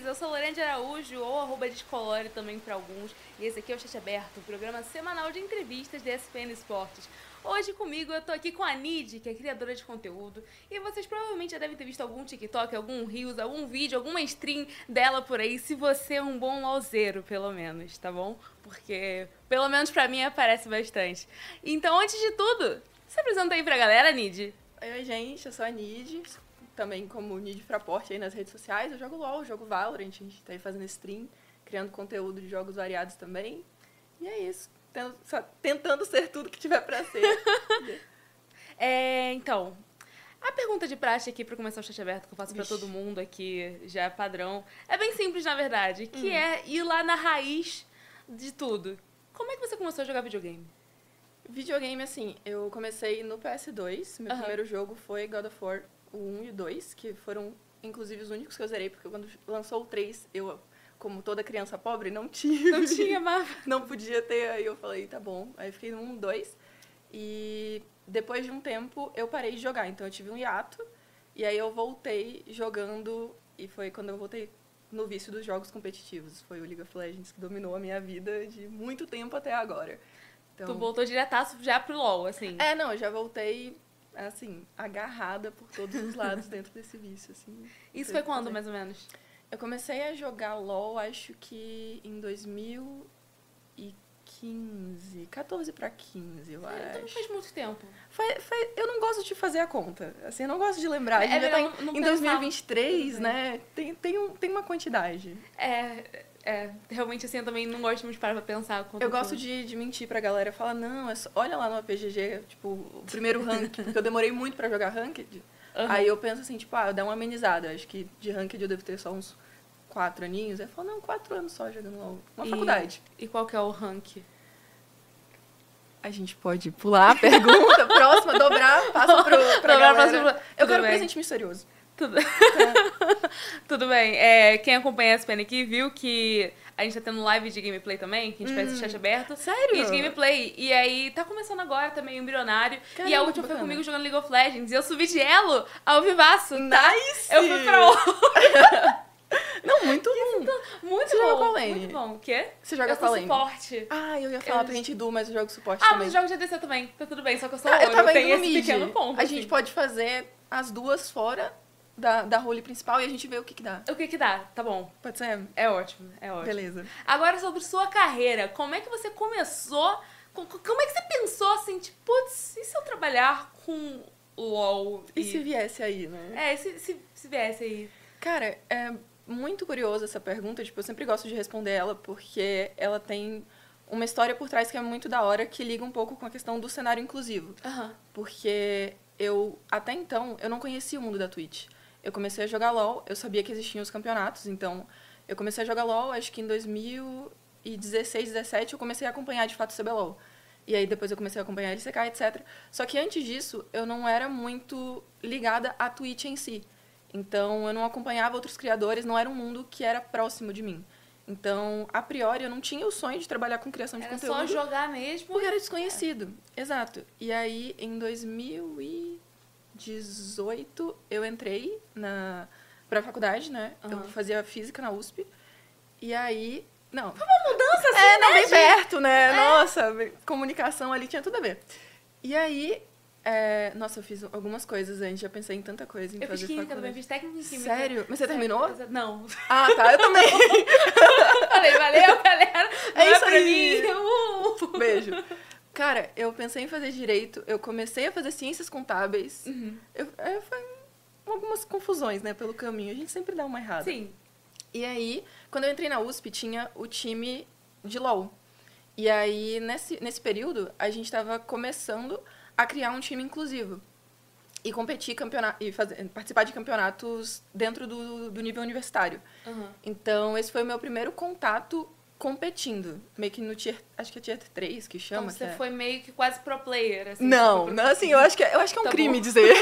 vocês? Eu sou Lorena Araújo, ou arroba Descolore também para alguns. E esse aqui é o Chat Aberto, o programa semanal de entrevistas da SPN Esportes. Hoje comigo eu tô aqui com a Nid, que é criadora de conteúdo. E vocês provavelmente já devem ter visto algum TikTok, algum Reels, algum vídeo, alguma stream dela por aí, se você é um bom lauzeiro, pelo menos, tá bom? Porque, pelo menos pra mim, aparece bastante. Então, antes de tudo, se apresenta aí pra galera, Nid. Oi, gente, eu sou a Nid, também como Nid Fraporte aí nas redes sociais. Eu jogo LOL, jogo Valorant, a gente tá aí fazendo stream, criando conteúdo de jogos variados também. E é isso, tentando ser tudo que tiver pra ser. é, então, a pergunta de praxe aqui para começar o chat aberto que eu faço para todo mundo aqui, já é padrão, é bem simples na verdade, que hum. é ir lá na raiz de tudo. Como é que você começou a jogar videogame? Videogame, assim, eu comecei no PS2. Meu uhum. primeiro jogo foi God of War o 1 e o 2, que foram, inclusive, os únicos que eu zerei, porque quando lançou o 3, eu, como toda criança pobre, não tinha. Não tinha mapa. não podia ter, aí eu falei, tá bom. Aí fiquei no 1, 2. E depois de um tempo, eu parei de jogar. Então, eu tive um hiato. E aí eu voltei jogando, e foi quando eu voltei no vício dos jogos competitivos. Foi o League of Legends que dominou a minha vida de muito tempo até agora. Então... Tu voltou diretaço já pro LoL, assim? É, não, eu já voltei, assim, agarrada por todos os lados dentro desse vício, assim. Isso foi quando, mais ou menos? Eu comecei a jogar LoL, acho que em 2000 15, 14 para 15, eu é, acho. Então faz muito tempo. Foi, foi, eu não gosto de fazer a conta. Assim, eu não gosto de lembrar. É, é, tá em, em 2023, né? Tem, tem, um, tem uma quantidade. É, é, realmente assim, eu também não gosto muito de parar pra pensar. Eu gosto de, de mentir pra galera. Falar, não, é só, olha lá no APGG, tipo, o primeiro rank, porque eu demorei muito pra jogar ranked. Uhum. Aí eu penso assim, tipo, ah, eu uma amenizada. Acho que de ranked eu devo ter só uns quatro aninhos. Aí eu falo, não, quatro anos só jogando LOL. Uma e, faculdade. E qual que é o rank? A gente pode pular a pergunta, próxima, dobrar, passa pro, pra dobrar, galera. Eu quero bem. presente misterioso. Tudo, Tudo bem. É, quem acompanha a SPN aqui viu que a gente tá tendo live de gameplay também, que a gente hum. faz chat aberto. Sério? E de gameplay. E aí tá começando agora também o Embrionário. Caramba, e a última foi comigo jogando League of Legends. E eu subi de elo ao vivaço. Tá? Nice! Eu fui pra o... Não, muito bom. Muito Você bom. joga qual lane? Muito bom. O quê? Você joga eu qual lane? suporte. Ah, eu ia falar eu... pra gente do, mas eu jogo suporte ah, também. Ah, mas eu jogo de ADC também. Tá tudo bem, só que eu sou ah, eu tava tenho esse mid. pequeno ponto. A assim. gente pode fazer as duas fora da, da role principal e a gente vê o que que dá. O que que dá, tá bom. Pode ser? É ótimo, é ótimo. Beleza. Agora sobre sua carreira, como é que você começou... Como é que você pensou assim, tipo, putz, e se eu trabalhar com LOL? E, e se viesse aí, né? É, se, se, se viesse aí. Cara, é, muito curiosa essa pergunta, tipo, eu sempre gosto de responder ela porque ela tem uma história por trás que é muito da hora, que liga um pouco com a questão do cenário inclusivo. Uhum. Porque eu, até então, eu não conhecia o mundo da Twitch. Eu comecei a jogar LoL, eu sabia que existiam os campeonatos, então eu comecei a jogar LoL, acho que em 2016, 17, eu comecei a acompanhar de fato o CBLOL. E aí depois eu comecei a acompanhar LCK, etc. Só que antes disso, eu não era muito ligada à Twitch em si. Então, eu não acompanhava outros criadores, não era um mundo que era próximo de mim. Então, a priori, eu não tinha o sonho de trabalhar com criação de era conteúdo. Era só jogar mesmo? Porque era desconhecido. É. Exato. E aí, em 2018, eu entrei na pra faculdade, né? Uhum. Eu fazia física na USP. E aí... Não. Foi uma mudança assim, É, não, né, bem perto, né? É. Nossa, comunicação ali tinha tudo a ver. E aí, é, nossa, eu fiz algumas coisas antes, já pensei em tanta coisa em eu fazer fiz química também, fiz técnica em química. Sério? Mas você terminou? Não. Ah, tá, eu também. Falei, valeu, galera. Não é isso é aí. mim. Uh. Beijo. Cara, eu pensei em fazer direito, eu comecei a fazer ciências contábeis. Uhum. Eu, é, foi algumas confusões, né, pelo caminho. A gente sempre dá uma errada. Sim. E aí, quando eu entrei na USP, tinha o time de LOL. E aí, nesse, nesse período, a gente estava começando a criar um time inclusivo e competir campeonato e fazer, participar de campeonatos dentro do, do nível universitário. Uhum. Então, esse foi o meu primeiro contato competindo, meio que no tier, acho que é tier 3 que chama. Então você é. foi meio que quase pro player, assim. Não, tipo... não, assim, eu acho que, é, eu acho que é um tá crime bom. dizer.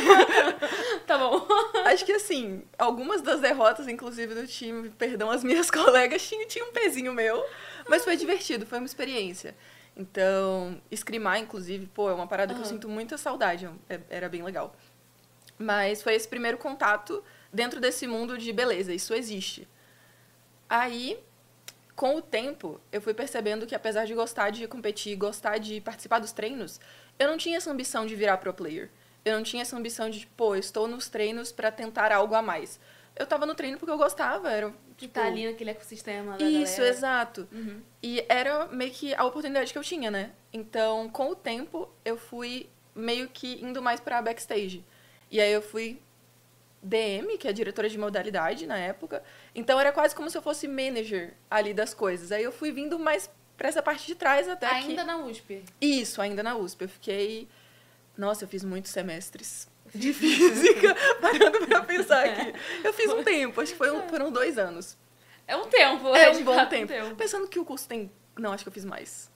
tá bom. acho que assim, algumas das derrotas, inclusive, do time, perdão as minhas colegas, tinha, tinha um pezinho meu, mas foi divertido, foi uma experiência. Então, escrimar, inclusive, pô, é uma parada uhum. que eu sinto muita saudade. É, era bem legal. Mas foi esse primeiro contato dentro desse mundo de beleza, isso existe. Aí, com o tempo, eu fui percebendo que apesar de gostar de competir, gostar de participar dos treinos, eu não tinha essa ambição de virar pro player. Eu não tinha essa ambição de, pô, estou nos treinos para tentar algo a mais. Eu tava no treino porque eu gostava, era tipo, tá ali naquele ecossistema da Isso, galera. exato. Uhum. E era meio que a oportunidade que eu tinha, né? Então, com o tempo, eu fui meio que indo mais pra backstage. E aí eu fui DM, que é diretora de modalidade na época. Então era quase como se eu fosse manager ali das coisas. Aí eu fui vindo mais pra essa parte de trás até Ainda que... na USP. Isso, ainda na USP. Eu fiquei... Nossa, eu fiz muitos semestres de física, parando pra pensar aqui. Eu fiz um tempo, acho que foi um- foram dois anos. É um tempo, É de um bom fato, tempo. Pensando que o curso tem. Não, acho que eu fiz mais.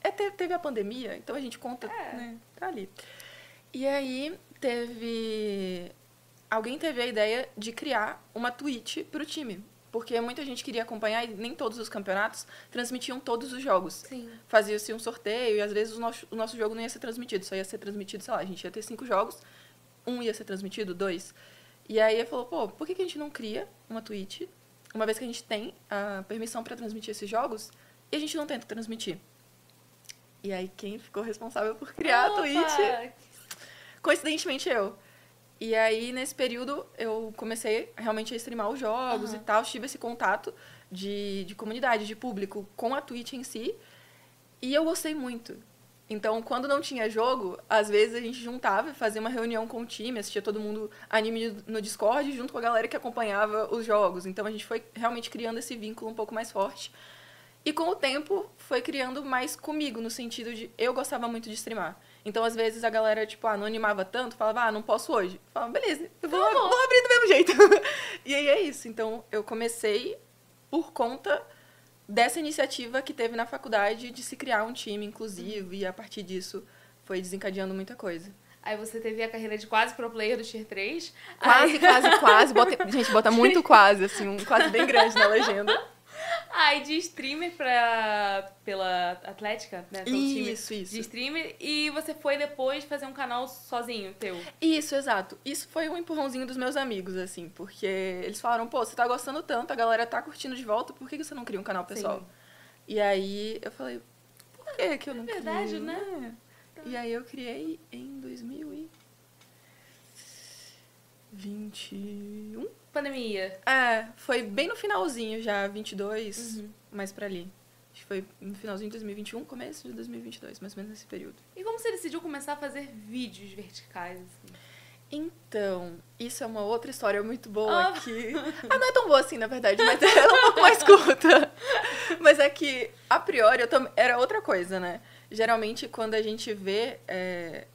É, te- teve a pandemia, então a gente conta, É. né? Tá ali. E aí teve. Alguém teve a ideia de criar uma Twitch pro time. Porque muita gente queria acompanhar e nem todos os campeonatos transmitiam todos os jogos. Fazia-se um sorteio e às vezes o nosso, o nosso jogo não ia ser transmitido, só ia ser transmitido, sei lá, a gente ia ter cinco jogos, um ia ser transmitido, dois. E aí ele falou, pô, por que, que a gente não cria uma Twitch, uma vez que a gente tem a permissão para transmitir esses jogos, e a gente não tenta transmitir? E aí quem ficou responsável por criar a Opa! Twitch coincidentemente eu. E aí, nesse período, eu comecei realmente a streamar os jogos Aham. e tal. Tive esse contato de, de comunidade, de público com a Twitch em si. E eu gostei muito. Então, quando não tinha jogo, às vezes a gente juntava fazia uma reunião com o time, assistia todo mundo anime no Discord, junto com a galera que acompanhava os jogos. Então, a gente foi realmente criando esse vínculo um pouco mais forte. E com o tempo, foi criando mais comigo, no sentido de eu gostava muito de streamar. Então, às vezes, a galera, tipo, ah, não animava tanto, falava, ah, não posso hoje. Falava, beleza, eu vou, Tá vou abrir do mesmo jeito. e aí é isso. Então, eu comecei por conta dessa iniciativa que teve na faculdade de se criar um time inclusivo, e a partir disso foi desencadeando muita coisa. Aí você teve a carreira de quase pro player do Tier 3. Quase, Aí, quase, quase. Bota, gente, bota muito quase, assim, um quase bem grande na legenda. Aí de streamer pra, pela Atlética, né? Pelo time Isso, isso. de streamer. E você foi depois fazer um canal sozinho, teu. Isso, exato. Isso foi um empurrãozinho dos meus amigos, assim, porque eles falaram, pô, você tá gostando tanto, a galera tá curtindo de volta, por que você não cria um canal pessoal? Sim. E aí eu falei, por que que eu não verdade, crio? né? É. E aí eu criei em 2021. Pandemia. É, foi bem no finalzinho já, 22, Uhum. mais pra ali. Acho que foi no finalzinho de 2021, começo de 2022, mais ou menos nesse período. E como você decidiu começar a fazer vídeos verticais? Assim? Então, isso é uma outra história muito boa Ah. que. Ah, não é tão boa assim, na verdade, mas ela é um pouco mais curta. Mas é que, a priori, eu tam... era outra coisa, né? Geralmente, quando a gente vê é,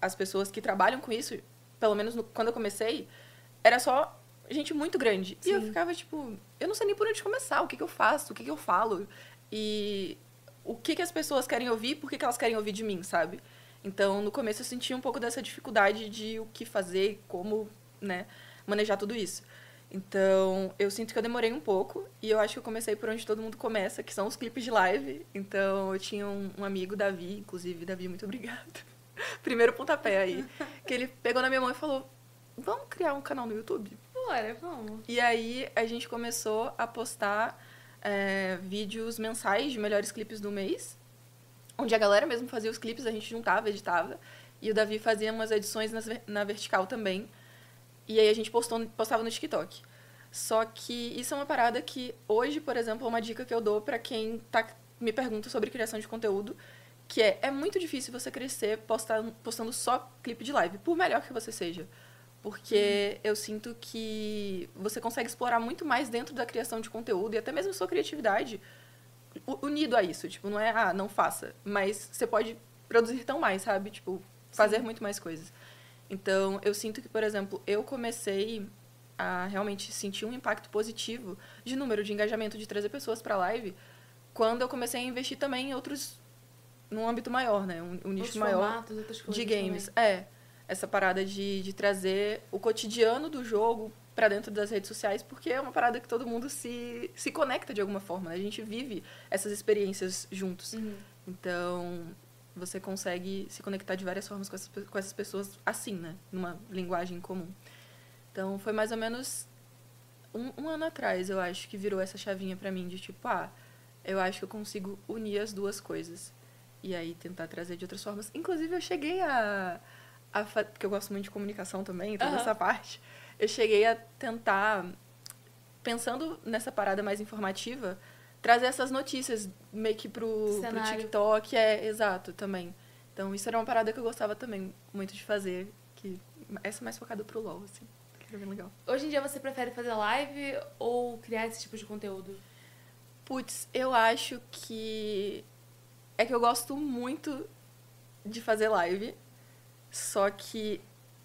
as pessoas que trabalham com isso, pelo menos no- quando eu comecei, era só gente muito grande. E eu Sim. ficava tipo, eu não sei nem por onde começar, o que, que eu faço, o que, que eu falo. E o que, que as pessoas querem ouvir, por que, que elas querem ouvir de mim, sabe? Então, no começo eu sentia um pouco dessa dificuldade de o que fazer, como, né, manejar tudo isso. Então, eu sinto que eu demorei um pouco e eu acho que eu comecei por onde todo mundo começa, que são os clipes de live. Então, eu tinha um, um amigo, Davi, inclusive, Davi, muito obrigada. Primeiro pontapé aí. Que ele pegou na minha mão e falou: Vamos criar um canal no YouTube? Bora, vamos. E aí a gente começou a postar é, vídeos mensais de melhores clipes do mês, onde a galera mesmo fazia os clipes, a gente juntava, editava, e o Davi fazia umas edições nas na vertical também. E aí a gente postou, postava no TikTok. Só que isso é uma parada que hoje, por exemplo, é uma dica que eu dou pra quem tá, me pergunta sobre criação de conteúdo, que é, é muito difícil você crescer postando, postando só clipe de live, por melhor que você seja. Porque eu sinto que você consegue explorar muito mais dentro da criação de conteúdo e até mesmo sua criatividade unido a isso. Tipo, não é, ah, não faça. Mas você pode produzir tão mais, sabe? Tipo, fazer muito mais coisas. Então, eu sinto que, por exemplo, eu comecei a realmente sentir um impacto positivo de número de engajamento de trazer pessoas para live quando eu comecei a investir também em outros num âmbito maior, né? Um, um nicho maior formatos, outras coisas de games. também. É. Essa parada de, de trazer o cotidiano do jogo pra dentro das redes sociais, porque é uma parada que todo mundo se, se conecta de alguma forma. né? A gente vive essas experiências juntos. Uhum. Então, você consegue se conectar de várias formas com essas, com essas pessoas assim, né? Numa linguagem comum. Então foi mais ou menos um, um ano atrás, eu acho, que virou essa chavinha pra mim de tipo, ah, eu acho que eu consigo unir as duas coisas. E aí tentar trazer de outras formas. Inclusive, eu cheguei a. a porque eu gosto muito de comunicação também, toda Aham. essa parte. Eu cheguei a tentar, pensando nessa parada mais informativa, trazer essas notícias meio que pro, pro. TikTok. É, exato, também. Então, isso era uma parada que eu gostava também muito de fazer. Que, essa é mais focada pro LOL, assim. Que era bem legal. Hoje em dia você prefere fazer live ou criar esse tipo de conteúdo? Putz, eu acho que. É que eu gosto muito de fazer live. Só que.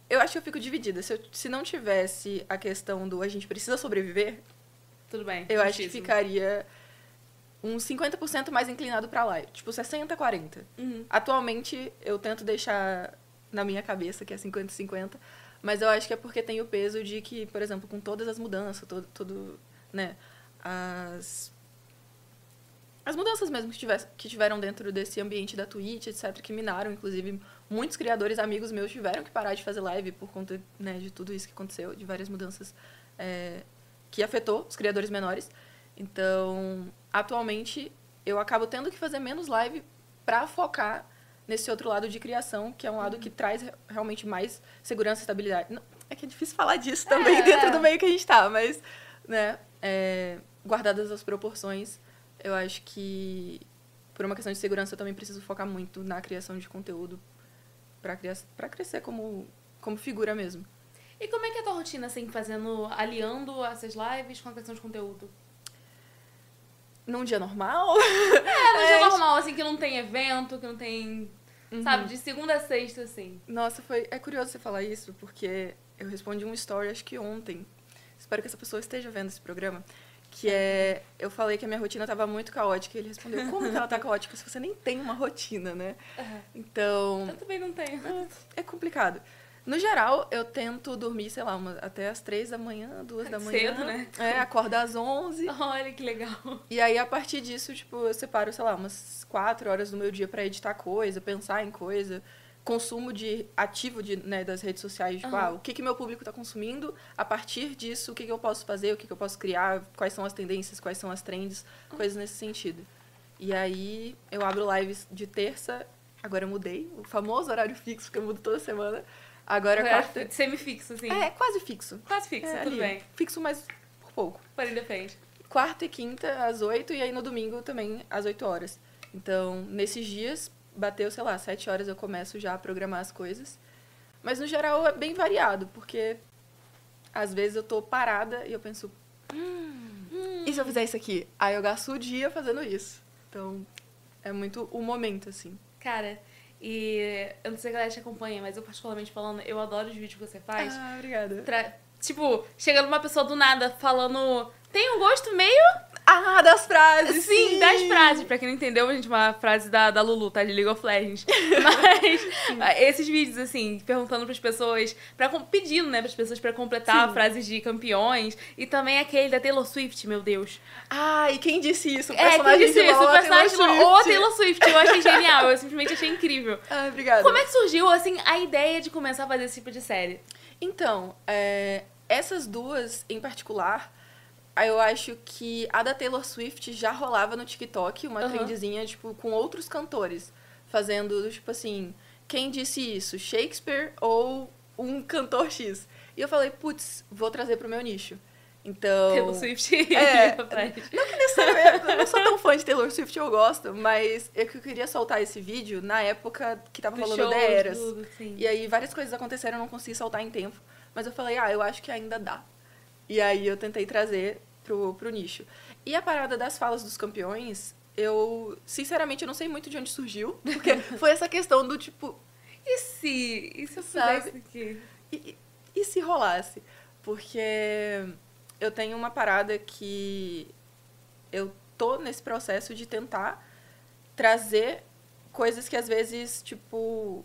Eu acho que eu fico dividida. Se, eu- se não tivesse a questão do a gente precisa sobreviver, Tudo bem. eu acho que ficaria uns 50% mais inclinado pra live. Tipo, 60, 40. Uhum. Atualmente, eu tento deixar na minha cabeça que é 50-50, mas eu acho que é porque tem o peso de que, por exemplo, com todas as mudanças, todo, todo né, as as mudanças mesmo que, tivesse, que tiveram dentro desse ambiente da Twitch, etc, que minaram, inclusive, muitos criadores amigos meus tiveram que parar de fazer live por conta, né, de tudo isso que aconteceu, de várias mudanças é, que afetou os criadores menores. Então, atualmente, eu acabo tendo que fazer menos live pra focar nesse outro lado de criação, que é um lado que traz re- realmente mais segurança e estabilidade. Não, é que é difícil falar disso também É, dentro é. do meio que a gente tá, mas, né, é, guardadas as proporções, eu acho que, por uma questão de segurança, eu também preciso focar muito na criação de conteúdo pra, criar, pra crescer como, como figura mesmo. E como é que é a tua rotina, assim, fazendo, aliando essas lives com a questão de conteúdo? Num dia normal, É, no dia É, normal, assim, que não tem evento, que não tem. Uhum. Sabe, de segunda a sexta, assim. Nossa, foi. É curioso você falar isso, porque eu respondi um story acho que ontem. Espero que essa pessoa esteja vendo esse programa. Que é. Eu falei que a minha rotina tava muito caótica. E ele respondeu: Como que ela tá caótica se você nem tem uma rotina, né? Então. Eu também não tenho. É complicado. No geral, eu tento dormir, sei lá, uma, até as três da manhã, duas da manhã. Cedo, né? É, acordo às onze. Olha que legal. E aí, a partir disso, tipo, eu separo, sei lá, umas quatro horas do meu dia pra editar coisa, pensar em coisa. Consumo de ativo de, né, das redes sociais, tipo, Aham. ah, o que, que meu público tá consumindo, a partir disso, o que, que eu posso fazer, o que, que eu posso criar, quais são as tendências, quais são as trends, coisas nesse sentido. E aí, eu abro lives de terça, agora eu mudei, o famoso horário fixo, porque eu mudo toda semana. Agora, É quarta... Semifixo, assim. É, quase fixo. Quase fixo, É, tudo ali, bem. Fixo, mas por pouco Porém depende. quarta e quinta às 8 e aí no domingo também às 8 horas. Então, nesses dias, bateu, sei lá, 7 horas eu começo já a programar as coisas. Mas no geral é bem variado, porque às vezes eu tô parada e eu penso, hum, e se eu fizer isso aqui? Aí eu gasto o dia fazendo isso. Então, é muito o momento, assim. Cara, e eu não sei se a galera te acompanha, mas eu particularmente falando, eu adoro os vídeos que você faz. Ah, obrigada. Tra- Tipo, chegando uma pessoa do nada falando. Tem um gosto meio. Ah, das frases! Sim, das frases. Pra quem não entendeu, gente, uma frase da, da Lulu, tá? De League of Legends. Mas ah, esses vídeos, assim, perguntando pras pessoas, pra, pedindo, né, pras pessoas pra completar Sim. frases de campeões. E também aquele da Taylor Swift, meu Deus. Ah, e quem disse isso? O É, quem personagem disse de isso? LOL, O personagem Taylor ou Swift. Taylor Swift. Eu achei genial, eu simplesmente achei incrível. Ah, obrigada. Como é que surgiu, assim, a ideia de começar a fazer esse tipo de série? Então, é, essas duas em particular, eu acho que a da Taylor Swift já rolava no TikTok, uma Aham. trendzinha, tipo, com outros cantores, fazendo, tipo assim, quem disse isso? Shakespeare ou um cantor X? E eu falei, putz, vou trazer pro meu nicho. Então. Taylor Swift É. Não que necessariamente, eu não sou tão fã de Taylor Swift, eu gosto, mas eu que eu queria soltar esse vídeo na época que tava rolando shows, The Eras. tudo. E aí várias coisas aconteceram, eu não consegui soltar em tempo. Mas eu falei, ah, eu acho que ainda dá. E aí eu tentei trazer pro, pro nicho. E a parada das falas dos campeões, eu, sinceramente, eu não sei muito de onde surgiu. Porque foi essa questão do tipo, E se. E se eu fizesse aqui? e, e- e se rolasse? Porque eu tenho uma parada que eu tô nesse processo de tentar trazer coisas que às vezes, tipo,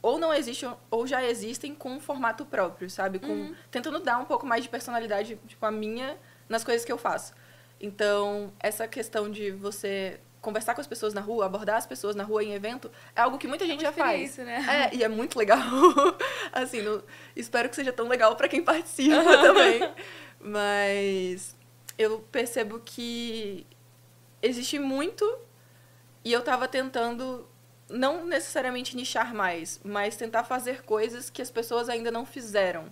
ou não existem ou já existem com um formato próprio, sabe? Com, Uhum. Tentando dar um pouco mais de personalidade, tipo, a minha nas coisas que eu faço. Então, essa questão de você conversar com as pessoas na rua, abordar as pessoas na rua em evento, é algo que muita gente uma já faz. experiência, né? É, e é muito legal. assim, no- espero que seja tão legal pra quem participa também. Mas eu percebo que existe muito e eu tava tentando não necessariamente nichar mais, mas tentar fazer coisas que as pessoas ainda não fizeram,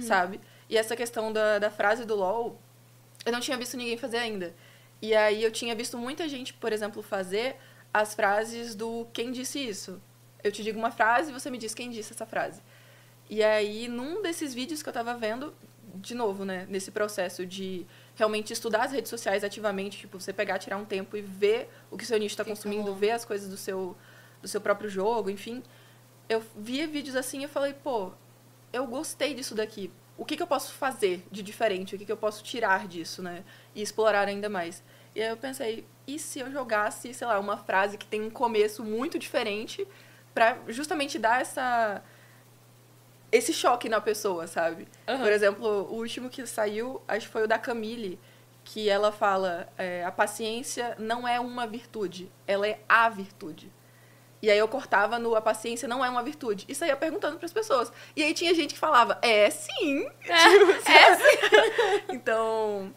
sabe? E essa questão da, da frase do LOL, eu não tinha visto ninguém fazer ainda. E aí eu tinha visto muita gente, por exemplo, fazer as frases do quem disse isso. Eu te digo uma frase e você me diz quem disse essa frase. E aí, num desses vídeos que eu tava vendo, de novo, né, nesse processo de realmente estudar as redes sociais ativamente, tipo, você pegar, tirar um tempo e ver o que seu nicho está consumindo, ver as coisas do seu, do seu próprio jogo, enfim. Eu via vídeos assim e falei, pô, eu gostei disso daqui. O que, que eu posso fazer de diferente? O que, que eu posso tirar disso, né? E explorar ainda mais. E aí eu pensei, e se eu jogasse, sei lá, uma frase que tem um começo muito diferente pra justamente dar essa esse choque na pessoa, sabe? Aham. Por exemplo, o último que saiu, acho que foi o da Camille, que ela fala, é, a paciência não é uma virtude, ela é a virtude. E aí eu cortava no a paciência não é uma virtude. E saía perguntando pras pessoas. E aí tinha gente que falava, é sim. Tipo, É, sabe? Então,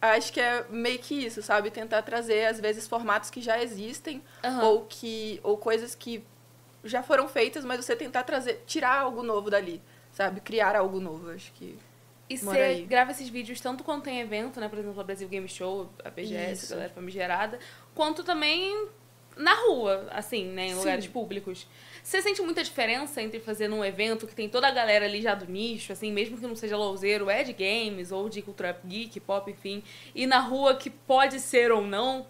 acho que é meio que isso, sabe? Tentar trazer, às vezes, formatos que já existem Aham. ou que ou coisas que já foram feitas, mas você tentar trazer, tirar algo novo dali, sabe? Criar algo novo, acho que. E você aí. grava esses vídeos tanto quando tem evento, né? Por exemplo, a Brasil Game Show, a BGS, Isso. a galera famigerada, quanto também na rua, assim, né? Em Sim. lugares públicos. Você sente muita diferença entre fazer num evento que tem toda a galera ali já do nicho, assim, mesmo que não seja louzeiro, é de games ou de cultura geek, pop, enfim, e na rua que pode ser ou não?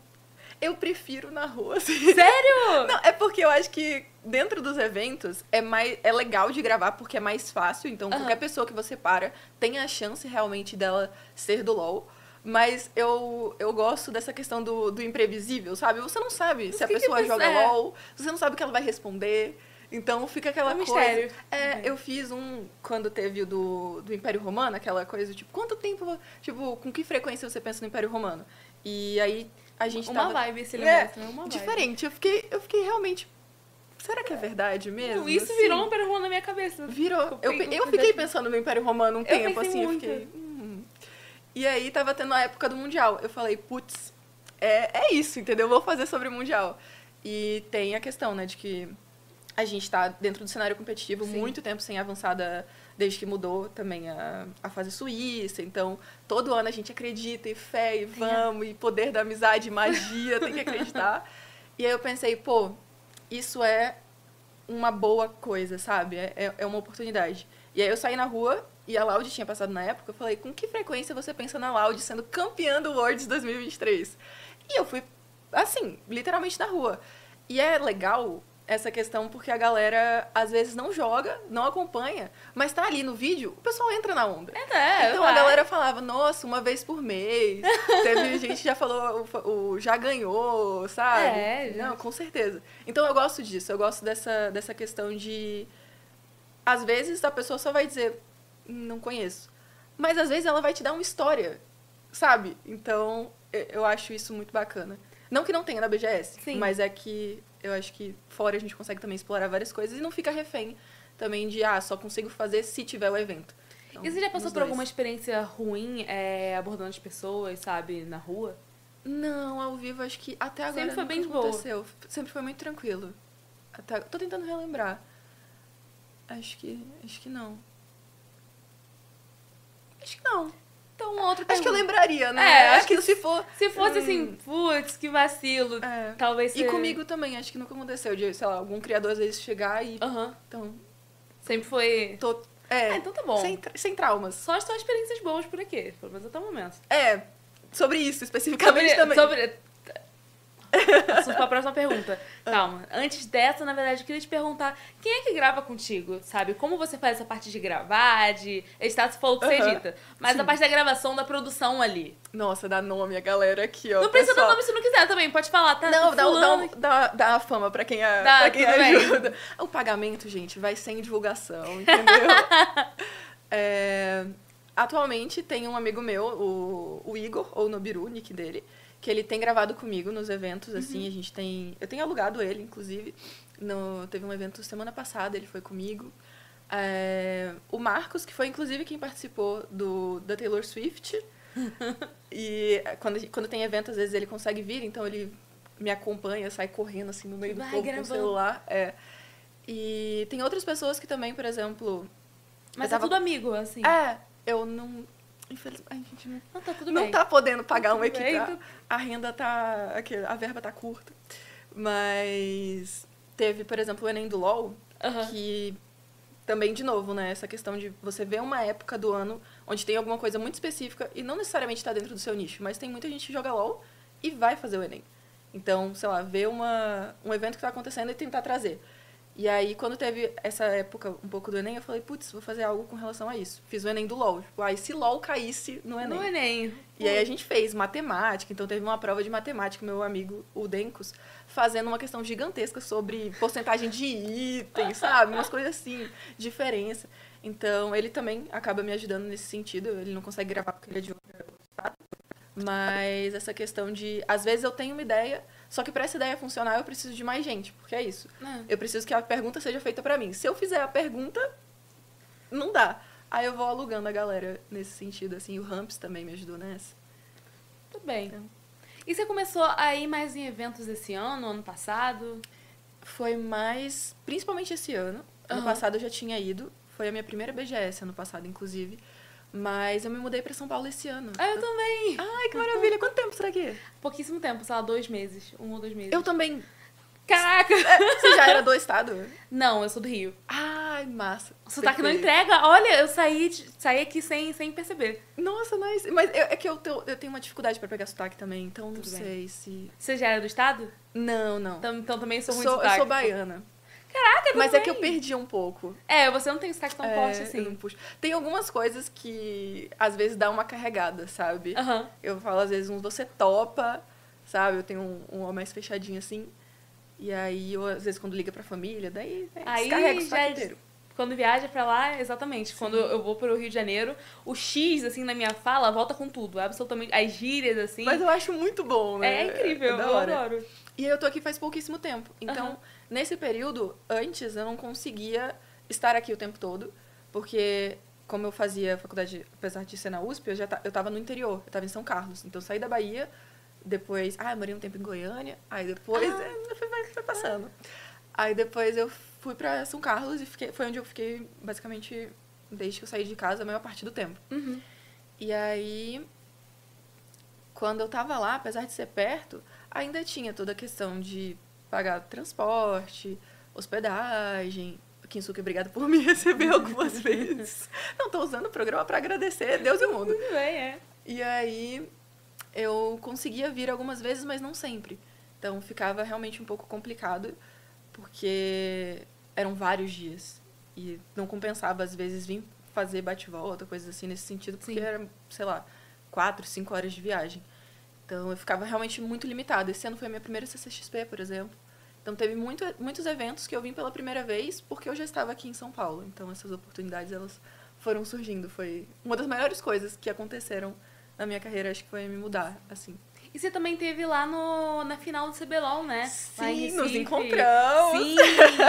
Eu prefiro na rua, assim. Sério? Não, é porque eu acho que dentro dos eventos é mais é legal de gravar porque é mais fácil, então Aham. qualquer pessoa que você para tem a chance realmente dela ser do LoL. Mas eu, eu gosto dessa questão do, do imprevisível, sabe? Você não sabe se a pessoa você- joga é. LOL, você não sabe o que ela vai responder. Então fica aquela É um coisa. mistério. É, Uhum. eu fiz um quando teve o do, do Império Romano, aquela coisa, tipo, quanto tempo, tipo, com que frequência você pensa no Império Romano? E aí a gente Uma tava vibe esse É, né? Uma vibe. diferente. Eu fiquei, eu fiquei realmente. Será que é verdade mesmo? Não, Isso Assim, virou um pergunta na minha cabeça. Virou. Eu, fiquei- eu fiquei pensando no Império Romano um Eu tempo, assim, muito. eu fiquei. E aí tava tendo a época do Mundial. Eu falei, putz, é, é isso, entendeu? Eu vou fazer sobre o Mundial. E tem a questão, né, de que a gente tá dentro do cenário competitivo Sim. muito tempo sem avançada, desde que mudou também a, a fase suíça. Então, todo ano a gente acredita e fé e vamos, e poder da amizade, magia, tem que acreditar. E aí eu pensei, pô, isso é uma boa coisa, sabe? É, é- é uma oportunidade. E aí eu saí na rua e a Loud tinha passado na época. Eu falei, com que frequência você pensa na Loud sendo campeã do Worlds 2023? E eu fui, assim, literalmente na rua. E é legal essa questão porque a galera às vezes não joga, não acompanha, mas tá ali no vídeo, o pessoal entra na onda. É, Então vai. a galera falava, nossa, uma vez por mês. Teve gente que já falou, o, o já ganhou, sabe? É, já. Não, com certeza. Então eu gosto disso, eu gosto dessa, dessa questão de. Às vezes a pessoa só vai dizer, "Hum, não conheço. Mas às vezes ela vai te dar uma história, sabe? Então eu- acho isso muito bacana. Não que não tenha na BGS, Sim. mas é que eu acho que fora a gente consegue também explorar várias coisas e não fica refém também de, ah, só consigo fazer se tiver o evento. Então, E você já passou por dois. alguma experiência ruim é, abordando as pessoas, sabe, na rua? Não, ao vivo acho que até agora Sempre foi bem de boa. aconteceu. Sempre foi muito tranquilo. Até... Tô tentando relembrar. Acho que. Acho que não. Acho que não. Então, outra Acho que eu lembraria, né? É, acho que se for. Se fosse Hum. assim, putz, que vacilo, É. talvez E comigo também, acho que nunca aconteceu. De, sei lá, algum criador às vezes chegar e. Aham. Então. Sempre foi... Tô. É. Ah, então tá bom. Sem, tra- sem traumas. Só são experiências boas por aqui, pelo menos até o momento. É. Sobre isso especificamente Sobre, também. sobre... Assunto pra próxima pergunta. Calma. Antes dessa, na verdade, eu queria te perguntar quem é que grava contigo, sabe? Como você faz essa parte de gravar, de? Você falou que você Aham. edita. Mas a Sim. parte da gravação, da produção ali. Nossa, dá nome a galera aqui, ó. não precisa pessoal. dar nome se não quiser também. Pode falar, tá? Não, dá, dá, dá, dá a fama pra quem, a, Dá, pra quem tudo bem. ajuda. O pagamento, gente, vai sem divulgação, entendeu? É, atualmente tem um amigo meu, o, o Igor, ou Nobiru, o nick dele, que ele tem gravado comigo nos eventos, assim, a gente tem... Eu tenho alugado ele, inclusive. No, teve um evento semana passada, ele foi comigo. É, o Marcos, que foi inclusive quem participou do, da Taylor Swift. e quando, quando tem evento, às vezes ele consegue vir, então ele me acompanha, sai correndo assim no meio do Vai povo com o gravando. celular. É. E tem outras pessoas que também, por exemplo. Mas tava- é tudo amigo, assim. É, eu não. Infelizmente, a gente não, Não, tá não tá podendo pagar um Tudo bem, equipe. A renda tá. A verba tá curta. Mas teve, por exemplo, o Enem do LOL, que também, de novo, né, essa questão de você ver uma época do ano onde tem alguma coisa muito específica e não necessariamente está dentro do seu nicho, mas tem muita gente que joga LOL e vai fazer o Enem. Então, sei lá, ver uma, um evento que está acontecendo e tentar trazer. E aí, quando teve essa época um pouco do Enem, eu falei, putz, vou fazer algo com relação a isso. Fiz o Enem do LOL. Tipo, ai, se LOL caísse no Enem. No Enem. E aí a gente fez matemática, então teve uma prova de matemática, meu amigo, o Dencos, fazendo uma questão gigantesca sobre porcentagem de itens, sabe? Umas coisas assim, diferença. Então ele também acaba me ajudando nesse sentido, ele não consegue gravar porque ele é de outro estado. Mas essa questão de, às vezes eu tenho uma ideia, só que para essa ideia funcionar eu preciso de mais gente, porque é isso. É. Eu preciso que a pergunta seja feita pra mim. Se eu fizer a pergunta, não dá. Aí eu vou alugando a galera nesse sentido, assim. O Ramps também me ajudou nessa. Tudo bem. Então. E você começou a ir mais em eventos esse ano, ano passado? Foi mais, principalmente esse ano. Ano Aham. passado eu já tinha ido. Foi a minha primeira BGS ano passado, inclusive. Mas eu me mudei pra São Paulo esse ano. Ah, eu também. Ai, que maravilha. Quanto tempo será que é? Pouquíssimo tempo, sei lá, dois meses. Um ou dois meses. Eu também. Caraca! Você já era do estado? Não, eu sou do Rio. Ai, massa. O sotaque não Perfeito. entrega. Olha, eu saí, saí aqui sem, sem perceber. Nossa, nice. Mas eu- é que eu, tenho- eu tenho uma dificuldade pra pegar sotaque também, então não Tudo bem. sei se... Você já era do estado? Não, não. Então, então também sou ruim Sou- de eu sotaque. sou baiana. Caraca, Mas é também. que eu perdi um pouco. É, você não tem sotaque tão É, forte assim. Tem algumas coisas que às vezes dá uma carregada, sabe? Aham. Eu falo às vezes um você topa, sabe? Eu tenho um, um ó mais fechadinho assim. E aí, eu, às vezes, quando liga pra família, daí Aí descarrega o sotaque é- inteiro. Quando viaja pra lá, exatamente. Quando eu vou pro Rio de Janeiro, o X, assim, na minha fala, volta com tudo. Absolutamente. As gírias, assim. Mas eu acho muito bom, né? É incrível, É eu adoro. E eu tô aqui faz pouquíssimo tempo. Então. Nesse período, antes, eu não conseguia estar aqui o tempo todo, porque como eu fazia faculdade, apesar de ser na USP, eu já ta- eu tava no interior, eu tava em São Carlos. Então, eu saí da Bahia, depois, ah, eu morei um tempo em Goiânia, aí depois, Ah. é, foi, foi passando. Aí depois eu fui pra São Carlos e fiquei, foi onde eu fiquei, basicamente, desde que eu saí de casa, a maior parte do tempo. Uhum. E aí, quando eu tava lá, apesar de ser perto, ainda tinha toda a questão de pagar transporte, hospedagem. Kinsuke, obrigada por me receber algumas vezes. Não, tô usando o programa pra agradecer Deus e o mundo. Tudo bem, é. E aí, eu conseguia vir algumas vezes, mas não sempre. Então, ficava realmente um pouco complicado, porque eram vários dias. E não compensava, às vezes, vir fazer bate-volta, coisas assim, nesse sentido, porque Sim. era, sei lá, quatro, cinco horas de viagem. Então, eu ficava realmente muito limitada. Esse ano foi a minha primeira CCXP, por exemplo. Então, teve muito, muitos eventos que eu vim pela primeira vez porque eu já estava aqui em São Paulo. Então, essas oportunidades, elas foram surgindo. Foi uma das melhores coisas que aconteceram na minha carreira, acho que foi me mudar, assim. E você também teve lá no, na final do CBLOL, né? Sim, nos encontramos. Sim,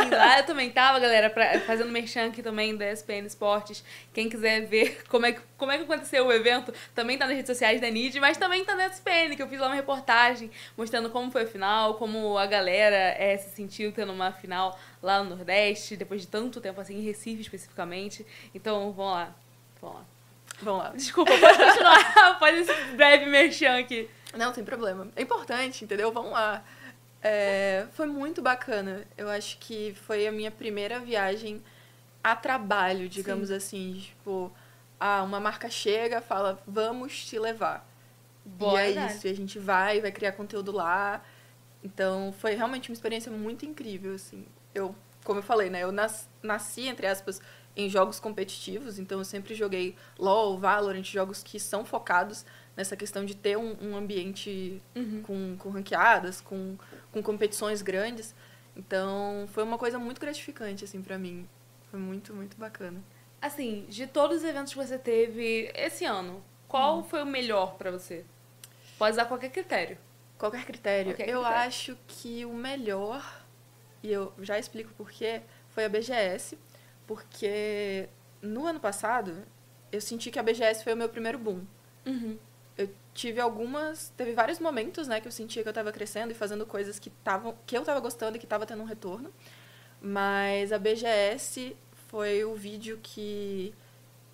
lá eu também tava, galera, pra- fazendo merchan aqui também da SPN Esportes. Quem quiser ver como é, que, como é que aconteceu o evento, também tá nas redes sociais da NID, mas também tá na SPN, que eu fiz lá uma reportagem mostrando como foi a final, como a galera é, se sentiu tendo uma final lá no Nordeste, depois de tanto tempo assim, em Recife especificamente. Então, vamos lá. Vamos lá. Vamos lá. Desculpa, pode continuar. pode esse breve merchan aqui. Não, tem problema. É importante, entendeu? Vamos lá. É, foi muito bacana. Eu acho que foi a minha primeira viagem a trabalho, digamos assim. Tipo, ah, uma marca chega, fala, vamos te levar. Boa, e é isso, e a gente vai, vai criar conteúdo lá. Então, foi realmente uma experiência muito incrível, assim. Eu, como eu falei, né, eu nas- nasci, entre aspas, em jogos competitivos, então eu sempre joguei LoL, Valorant, jogos que são focados nessa questão de ter um, um ambiente Uhum. com, com ranqueadas, com, com competições grandes. Então, foi uma coisa muito gratificante, assim, pra mim. Foi muito, muito bacana. Assim, de todos os eventos que você teve esse ano, qual Hum. foi o melhor pra você? Pode usar qualquer critério. Qualquer critério. Qualquer eu critério. acho que o melhor, e eu já explico por quê, foi a BGS, porque no ano passado eu senti que a BGS foi o meu primeiro boom. Uhum. Tive algumas, teve vários momentos, né, que eu sentia que eu tava crescendo e fazendo coisas que estavam, que eu tava gostando e que tava tendo um retorno. Mas a BGS foi o vídeo que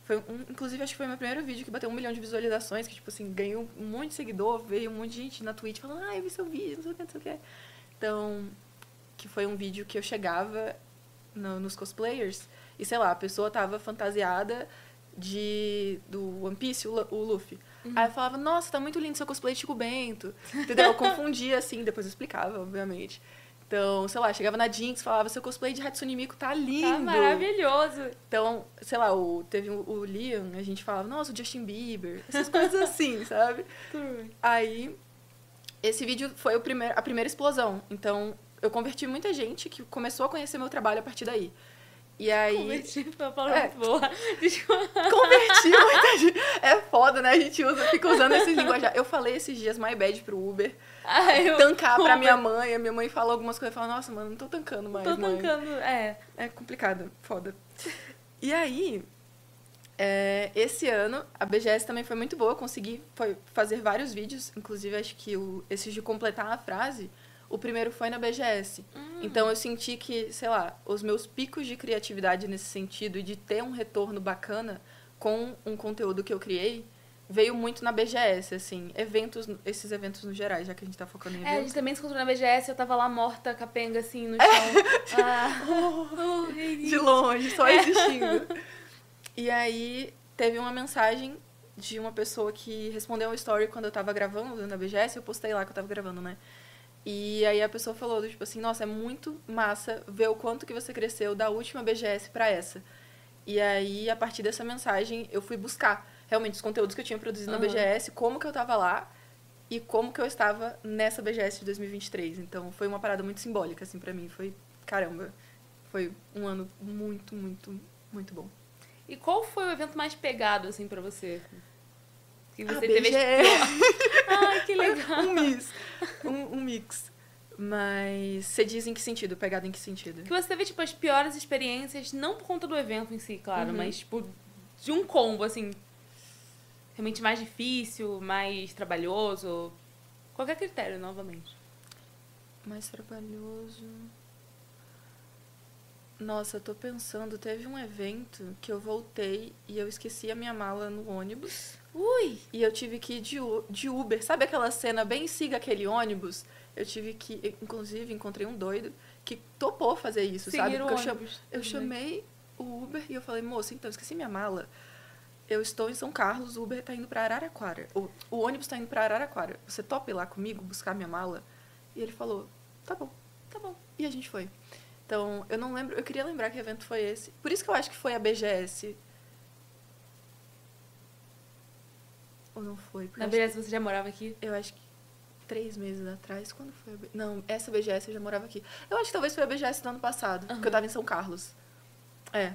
foi um, inclusive acho que foi meu primeiro vídeo que bateu um milhão de visualizações, que tipo assim, ganhou um monte de seguidor, veio um monte de gente na Twitch falando: "Ah, eu vi seu vídeo, não sei o que, não sei o que". Então, que foi um vídeo que eu chegava no- nos cosplayers e sei lá, a pessoa tava fantasiada de do One Piece, o, o Luffy. Aí eu falava, nossa, tá muito lindo seu cosplay de Chico Bento. Entendeu? Eu confundia, assim, depois eu explicava, obviamente. Então, sei lá, chegava na Jinx, falava, seu cosplay de Hatsune Miku tá lindo. Tá maravilhoso. Então, sei lá, o, teve o, o Liam, a gente falava, nossa, o Justin Bieber. Essas coisas assim, sabe? Aí, esse vídeo foi o primeiro, a primeira explosão. Então, eu converti muita gente que começou a conhecer meu trabalho a partir daí. E aí... Converti foi uma palavra É. muito boa. Converti muita gente. É foda, né? A gente usa, fica usando esses linguajar. Eu falei esses dias my bad pro Uber. Eu Tancar pra Uber. minha mãe. A minha mãe fala algumas coisas e fala, nossa, mano, não tô tancando mais, tô mãe. tancando. É. É complicado, foda. E aí, é, esse ano, a BGS também foi muito boa. Eu consegui foi, fazer vários vídeos. Inclusive, acho que o, esses de completar a frase, o primeiro foi na BGS. Então, eu senti que, sei lá, os meus picos de criatividade nesse sentido e de ter um retorno bacana com um conteúdo que eu criei, veio muito na BGS, assim. Eventos, esses eventos no geral, já que a gente tá focando em É, a eventos. gente também se encontrou na BGS, eu tava lá morta, capenga, assim, no chão. Ah, oh, de longe, só existindo. e aí teve uma mensagem de uma pessoa que respondeu um story quando eu tava gravando na BGS, eu postei lá que eu tava gravando, né? E aí a pessoa falou, tipo assim, nossa, é muito massa ver o quanto que você cresceu da última BGS pra essa. E aí, a partir dessa mensagem, eu fui buscar realmente os conteúdos que eu tinha produzido Aham. na BGS, como que eu tava lá e como que eu estava nessa BGS de 2023. Então, foi uma parada muito simbólica, assim, pra mim. Foi, caramba, foi um ano muito, muito, muito bom. E qual foi o evento mais pegado, assim, pra você? Que A você teve... Ai, que legal. um mix. Um, um mix. Mas você diz em que sentido? Pegado em que sentido? Que você teve, tipo, as piores experiências, não por conta do evento em si, claro, Uhum. mas, tipo, de um combo, assim, realmente mais difícil, mais trabalhoso, qualquer critério, novamente. Mais trabalhoso. Nossa, eu tô pensando, teve um evento que eu voltei e eu esqueci a minha mala no ônibus. Ui! E eu tive que ir de, de Uber. Sabe aquela cena bem siga aquele ônibus? Eu tive que. Inclusive, encontrei um doido que topou fazer isso, sabe? Seguir o Porque eu, cham- eu também. chamei o Uber e eu falei, moça, então, esqueci minha mala. Eu estou em São Carlos, o Uber tá indo pra Araraquara. O, o ônibus tá indo pra Araraquara. Você topa ir lá comigo buscar minha mala? E ele falou, tá bom, tá bom. E a gente foi. Então, eu não lembro, eu queria lembrar que evento foi esse. Por isso que eu acho que foi a BGS. Ou não foi? Na BGS você já morava aqui? eu acho que três meses atrás. Quando foi a B... Não, essa BGS eu já morava aqui. Eu acho que talvez foi a BGS do ano passado, porque eu tava em São Carlos. É.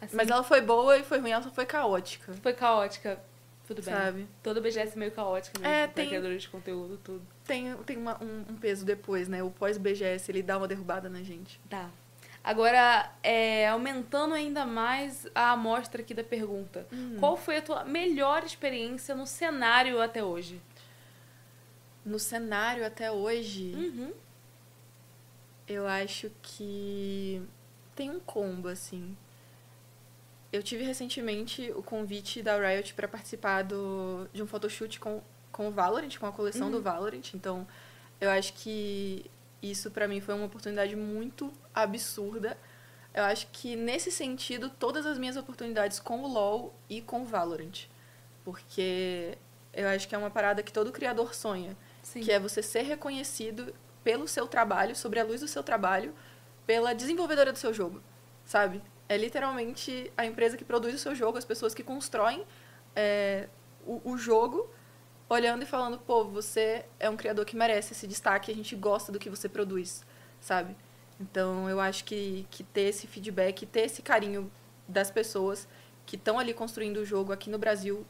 Assim, Mas ela foi boa e foi ruim, ela só foi caótica. foi caótica. Tudo bem. Sabe? Toda BGS é meio caótica mesmo, É, tem- criadores de conteúdo, tudo. Tem, tem uma- um, um peso depois, né? O pós-BGS, ele dá uma derrubada na gente. Tá. Agora, é, aumentando ainda mais a amostra aqui da pergunta. Hum. Qual foi a tua melhor experiência no cenário até hoje? No cenário até hoje, Uhum. eu acho que tem um combo, assim. Eu tive recentemente o convite da Riot para participar do, de um photoshoot com, com o Valorant, com a coleção do Valorant. Então, eu acho que isso para mim foi uma oportunidade muito absurda. Eu acho que nesse sentido, todas as minhas oportunidades com o LoL e com o Valorant. Porque eu acho que é uma parada que todo criador sonha Sim. que é você ser reconhecido pelo seu trabalho, sobre a luz do seu trabalho, pela desenvolvedora do seu jogo, sabe? É literalmente a empresa que produz o seu jogo, as pessoas que constroem é, o, o jogo, olhando e falando, pô, você é um criador que merece esse destaque, a gente gosta do que você produz, sabe? Então, eu acho que, que ter esse feedback, ter esse carinho das pessoas que estão ali construindo o jogo aqui no Brasil,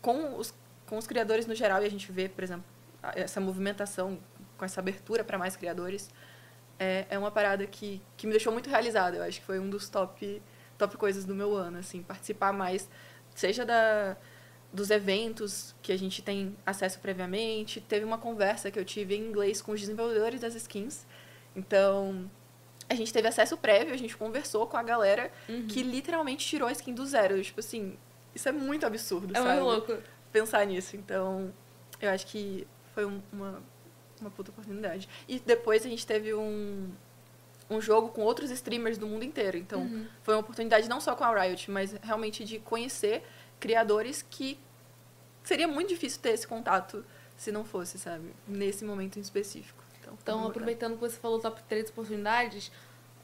com os com os criadores no geral, e a gente vê, por exemplo, essa movimentação com essa abertura para mais criadores, é, é uma parada que, que me deixou muito realizada. Eu acho que foi um dos top, top coisas do meu ano, assim, participar mais, seja da, dos eventos que a gente tem acesso previamente. Teve uma conversa que eu tive em inglês com os desenvolvedores das skins. Então, a gente teve acesso prévio, a gente conversou com a galera uhum. que literalmente tirou a skin do zero. Tipo assim, isso é muito absurdo, é sabe? É louco. Pensar nisso. Então, eu acho que foi uma, uma puta oportunidade. E depois a gente teve um, um jogo com outros streamers do mundo inteiro. Então, uhum. foi uma oportunidade não só com a Riot, mas realmente de conhecer criadores que seria muito difícil ter esse contato se não fosse, sabe? Nesse momento em específico. Então, então aproveitando que você falou top 3 oportunidades,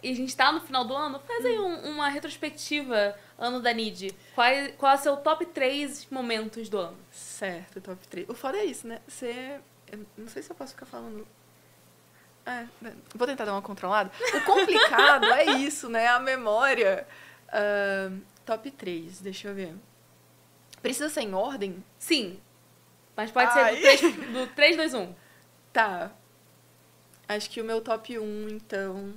e a gente tá no final do ano, faz aí um, uma retrospectiva ano da NID. Qual, é, qual é o seu top 3 momentos do ano? Certo, top 3. O foda é isso, né? Você. não sei se eu posso ficar falando. É, né? vou tentar dar uma controlada. O complicado é isso, né? A memória. Uh, top 3, deixa eu ver. Precisa ser em ordem? Sim. Mas pode ser do 3, do 3, 2, 1. Tá. Acho que o meu top 1, então,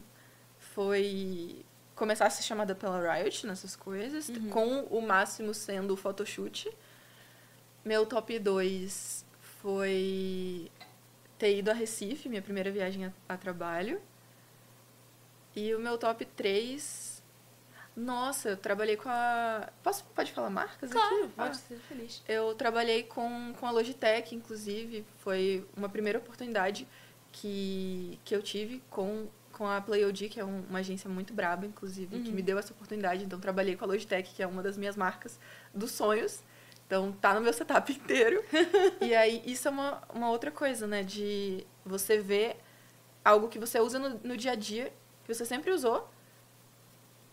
foi começar a ser chamada pela Riot nessas coisas, uhum. com o máximo sendo o photoshoot. Meu top 2 foi ter ido a Recife, minha primeira viagem a, a trabalho. E o meu top 3 nossa, eu trabalhei com a. Posso, pode falar marcas claro, aqui? Pode ah. ser feliz. Eu trabalhei com, com a Logitech, inclusive. Foi uma primeira oportunidade que, que eu tive com, com a PlayOD, que é um, uma agência muito braba, inclusive, uhum. que me deu essa oportunidade. Então, trabalhei com a Logitech, que é uma das minhas marcas dos sonhos. Então, tá no meu setup inteiro. e aí, isso é uma, uma outra coisa, né? De você ver algo que você usa no, no dia a dia, que você sempre usou,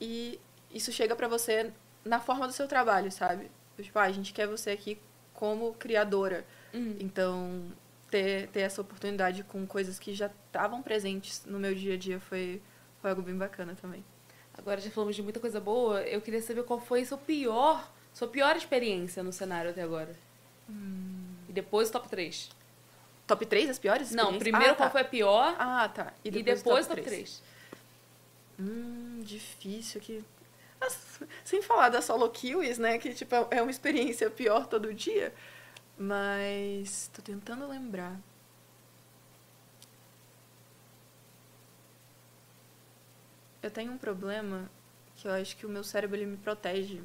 e isso chega para você na forma do seu trabalho, sabe? Tipo, ah, a gente quer você aqui como criadora. Uhum. Então, ter, ter essa oportunidade com coisas que já estavam presentes no meu dia a dia foi, foi algo bem bacana também. Agora já falamos de muita coisa boa, eu queria saber qual foi seu pior, sua pior experiência no cenário até agora. Hum. E depois top 3. Top 3 as piores Não, primeiro ah, qual tá. foi a pior. Ah, tá. E depois, e depois top, top 3. 3. Hum, difícil que sem falar da solo kills, né? Que, tipo, é uma experiência pior todo dia. Mas tô tentando lembrar. Eu tenho um problema que eu acho que o meu cérebro ele me protege.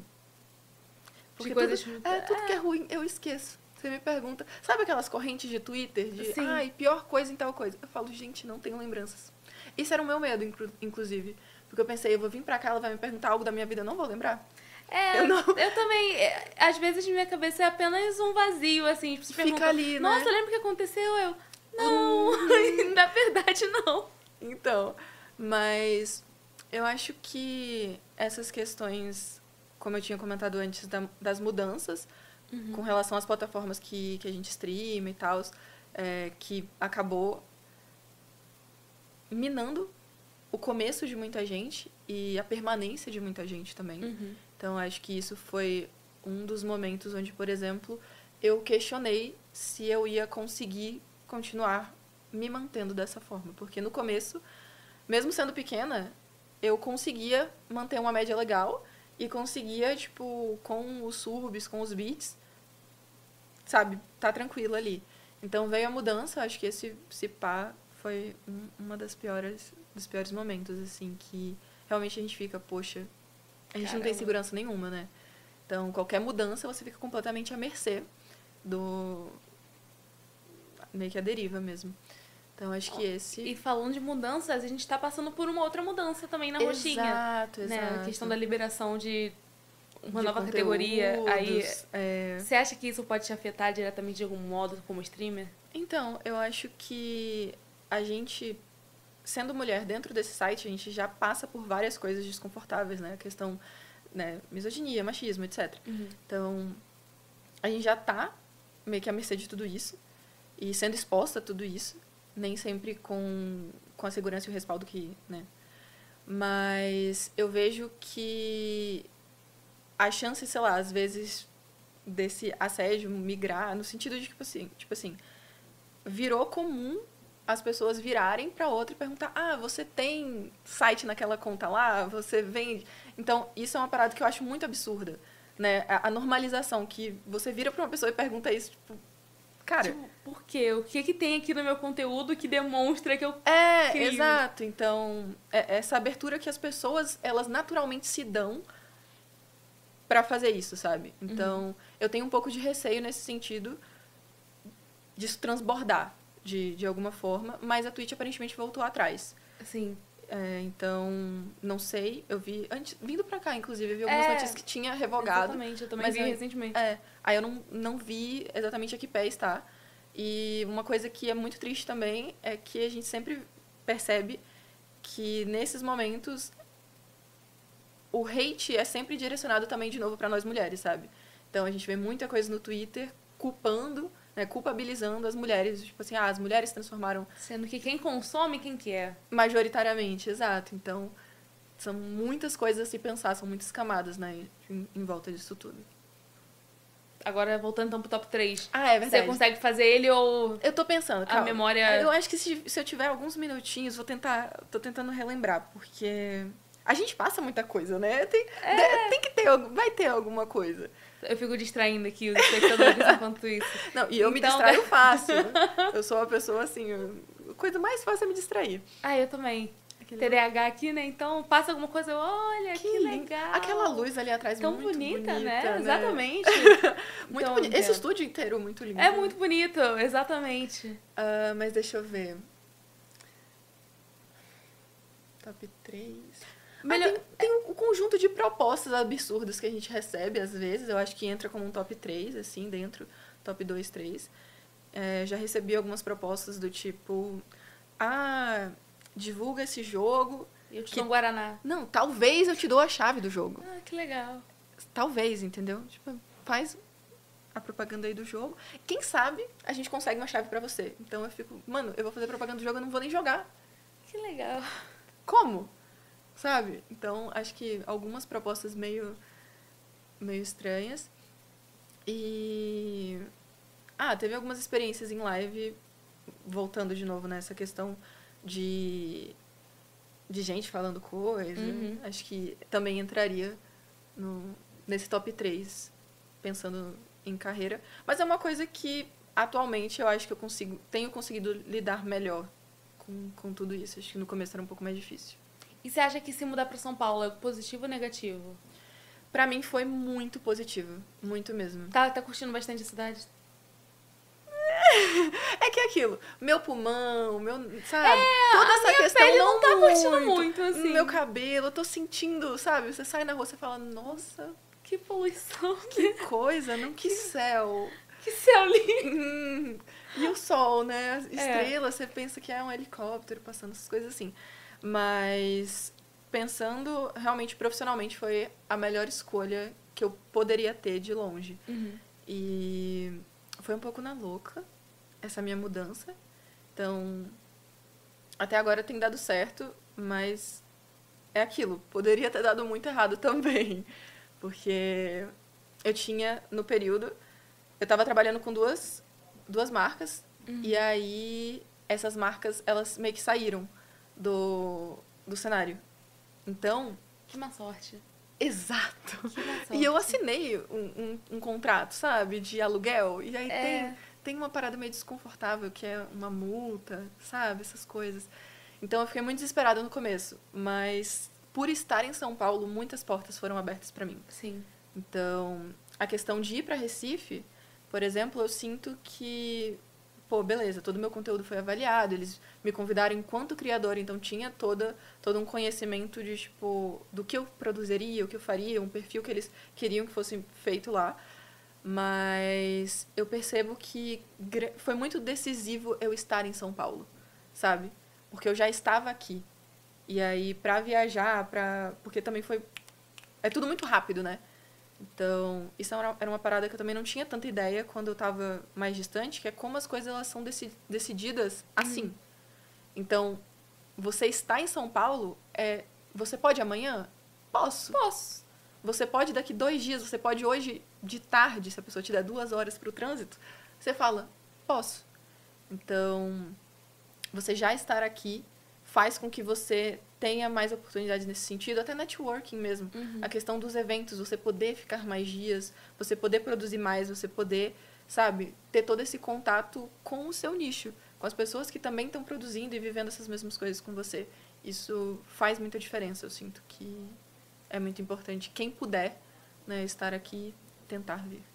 Porque coisas... tudo, é, tudo que é ruim eu esqueço. Você me pergunta, sabe aquelas correntes de Twitter de, Sim. ai, pior coisa em tal coisa? Eu falo, gente, não tenho lembranças. Isso era o meu medo, inclusive. Porque eu pensei, eu vou vir pra cá, ela vai me perguntar algo da minha vida, eu não vou lembrar. É, eu, não... eu também. É, às vezes minha cabeça é apenas um vazio, assim. Tipo, Fica perguntam, ali, né? Nossa, lembra o que aconteceu? Eu. Não, hum. na verdade não. Então, mas eu acho que essas questões, como eu tinha comentado antes, da, das mudanças uhum. com relação às plataformas que, que a gente streama e tal, é, que acabou minando o começo de muita gente e a permanência de muita gente também. Uhum. Então, acho que isso foi um dos momentos onde, por exemplo, eu questionei se eu ia conseguir continuar me mantendo dessa forma. Porque no começo, mesmo sendo pequena, eu conseguia manter uma média legal e conseguia, tipo, com os subs, com os beats, sabe, tá tranquilo ali. Então veio a mudança, acho que esse, esse pá foi um, uma das piores dos piores momentos, assim, que realmente a gente fica, poxa, a gente Caramba. não tem segurança nenhuma, né? Então, qualquer mudança, você fica completamente à mercê do. meio que a deriva mesmo. Então, acho que esse. E falando de mudanças, a gente está passando por uma outra mudança também na roxinha. Exato, né? exato. A questão da liberação de uma de nova categoria. Aí, é... Você acha que isso pode te afetar diretamente de algum modo como streamer? Então, eu acho que a gente sendo mulher dentro desse site, a gente já passa por várias coisas desconfortáveis, né? A questão, né, misoginia, machismo, etc. Uhum. Então, a gente já tá meio que à mercê de tudo isso e sendo exposta a tudo isso, nem sempre com, com a segurança e o respaldo que, né? Mas eu vejo que a chance, sei lá, às vezes desse assédio migrar no sentido de tipo assim, tipo assim, virou comum as pessoas virarem para outra e perguntar: "Ah, você tem site naquela conta lá? Você vende?" Então, isso é uma parada que eu acho muito absurda, né? A, a normalização que você vira para uma pessoa e pergunta isso, tipo, cara, Tipo, por quê? O que que tem aqui no meu conteúdo que demonstra que eu... É, crio. exato. Então, é- essa abertura que as pessoas, elas naturalmente se dão pra fazer isso, sabe? Então, eu tenho um pouco de receio nesse sentido disso transbordar de, de alguma forma, mas a Twitch aparentemente voltou atrás. Assim, É, então, não sei, eu vi, antes, vindo pra cá, inclusive, eu vi algumas É, notícias que tinha revogado. exatamente. Eu também mas vi eu- recentemente. É, aí eu não, não vi exatamente a que pé está. E uma coisa que é muito triste também é que a gente sempre percebe que nesses momentos o hate é sempre direcionado também de novo para nós mulheres, sabe? Então a gente vê muita coisa no Twitter culpando, né, culpabilizando as mulheres, tipo assim, ah, as mulheres transformaram Sendo que quem consome, quem quer. majoritariamente, exato. Então são muitas coisas a se pensar, são muitas camadas, né, em, em volta disso tudo. Agora, voltando então pro top 3. Ah, é Você verdade. consegue fazer ele ou Eu tô pensando, a calma. memória... Eu acho que se, se eu tiver alguns minutinhos, vou tentar. Tô tentando relembrar, porque. A gente passa muita coisa, né? Tem, de- tem que ter. Vai ter alguma coisa. Eu fico distraindo aqui os espectadores enquanto isso. Não, e eu me Então- distraio fácil. eu sou uma pessoa assim. A coisa mais fácil é me distrair. Ah, eu também. Aquele- TDAH aqui, né? Então passa alguma coisa, olha, que, lindo. legal. Aquela luz ali atrás Tão muito bonita, bonita, né? Exatamente. Muito Então, bonito. Esse é. estúdio inteiro muito lindo. É muito bonito, exatamente. Ah, mas deixa eu ver. Top 3. Melhor- tem, tem um conjunto de propostas absurdas que a gente recebe, às vezes. Eu acho que entra como um top 3, assim, dentro. Top 2, 3. É, já recebi algumas propostas do tipo... Ah, divulga esse jogo. Eu te Que- dou um Guaraná. Não, talvez eu te dou a chave do jogo. Ah, que legal. Talvez, entendeu? Tipo, faz a propaganda aí do jogo. Quem sabe a gente consegue uma chave pra você. Então eu fico, mano, eu vou fazer propaganda do jogo, eu não vou nem jogar. Que legal. Como? Sabe? Então, acho que algumas propostas meio meio estranhas. E ah, teve algumas experiências em live voltando de novo nessa questão de de gente falando coisa. Uhum. Acho que também entraria no, nesse top 3, pensando em carreira. Mas é uma coisa que atualmente eu acho que eu consigo, tenho conseguido lidar melhor com, com tudo isso. Acho que no começo era um pouco mais difícil. E você acha que se mudar pra São Paulo é positivo ou negativo? Pra mim foi muito positivo, muito mesmo. Tá, tá curtindo bastante a cidade? É que é aquilo, meu pulmão, meu, sabe? Toda essa questão pele não, não tá curtindo muito, assim. Meu cabelo, eu tô sentindo, sabe? Você sai na rua, você fala, nossa, Que poluição. que coisa, não que céu. Que céu lindo. Hum, e o sol, né? As estrelas, você pensa que é um helicóptero passando, essas coisas assim. Mas pensando realmente profissionalmente foi a melhor escolha que eu poderia ter de longe. E foi um pouco na louca essa minha mudança. Então, até agora tem dado certo, mas é aquilo. Poderia ter dado muito errado também. Porque eu tinha, no período, eu estava trabalhando com duas, duas marcas. E aí, essas marcas, elas meio que saíram do, do cenário. Então, Que má sorte. exato. Que má sorte. E eu assinei um, um, um contrato, sabe, de aluguel. E aí É. tem, tem uma parada meio desconfortável, que é uma multa, sabe? Essas coisas. Então eu fiquei muito desesperada no começo. Mas por estar em São Paulo, muitas portas foram abertas para mim. Sim. Então, a questão de ir para Recife, por exemplo, eu sinto que, pô, beleza, todo o meu conteúdo foi avaliado, eles me convidaram enquanto criadora, então tinha toda, todo um conhecimento de, tipo, do que eu produziria, o que eu faria, um perfil que eles queriam que fosse feito lá. Mas eu percebo que foi muito decisivo eu estar em São Paulo, sabe? Porque eu já estava aqui. E aí, pra viajar, pra... porque também foi. É tudo muito rápido, né? Então, isso era uma parada que eu também não tinha tanta ideia quando eu tava mais distante, que é como as coisas elas são deci- decididas assim. Então, você está em São Paulo, é, você pode amanhã? Posso. Posso. Você pode daqui dois dias, você pode hoje de tarde, se a pessoa te der duas horas para o trânsito, você fala, posso. Então, você já estar aqui faz com que você tenha mais oportunidades nesse sentido, até networking mesmo. Uhum. A questão dos eventos, você poder ficar mais dias, você poder produzir mais, você poder, sabe, ter todo esse contato com o seu nicho, com as pessoas que também estão produzindo e vivendo essas mesmas coisas com você. Isso faz muita diferença. Eu sinto que é muito importante. Quem puder né, estar aqui, tentar vir.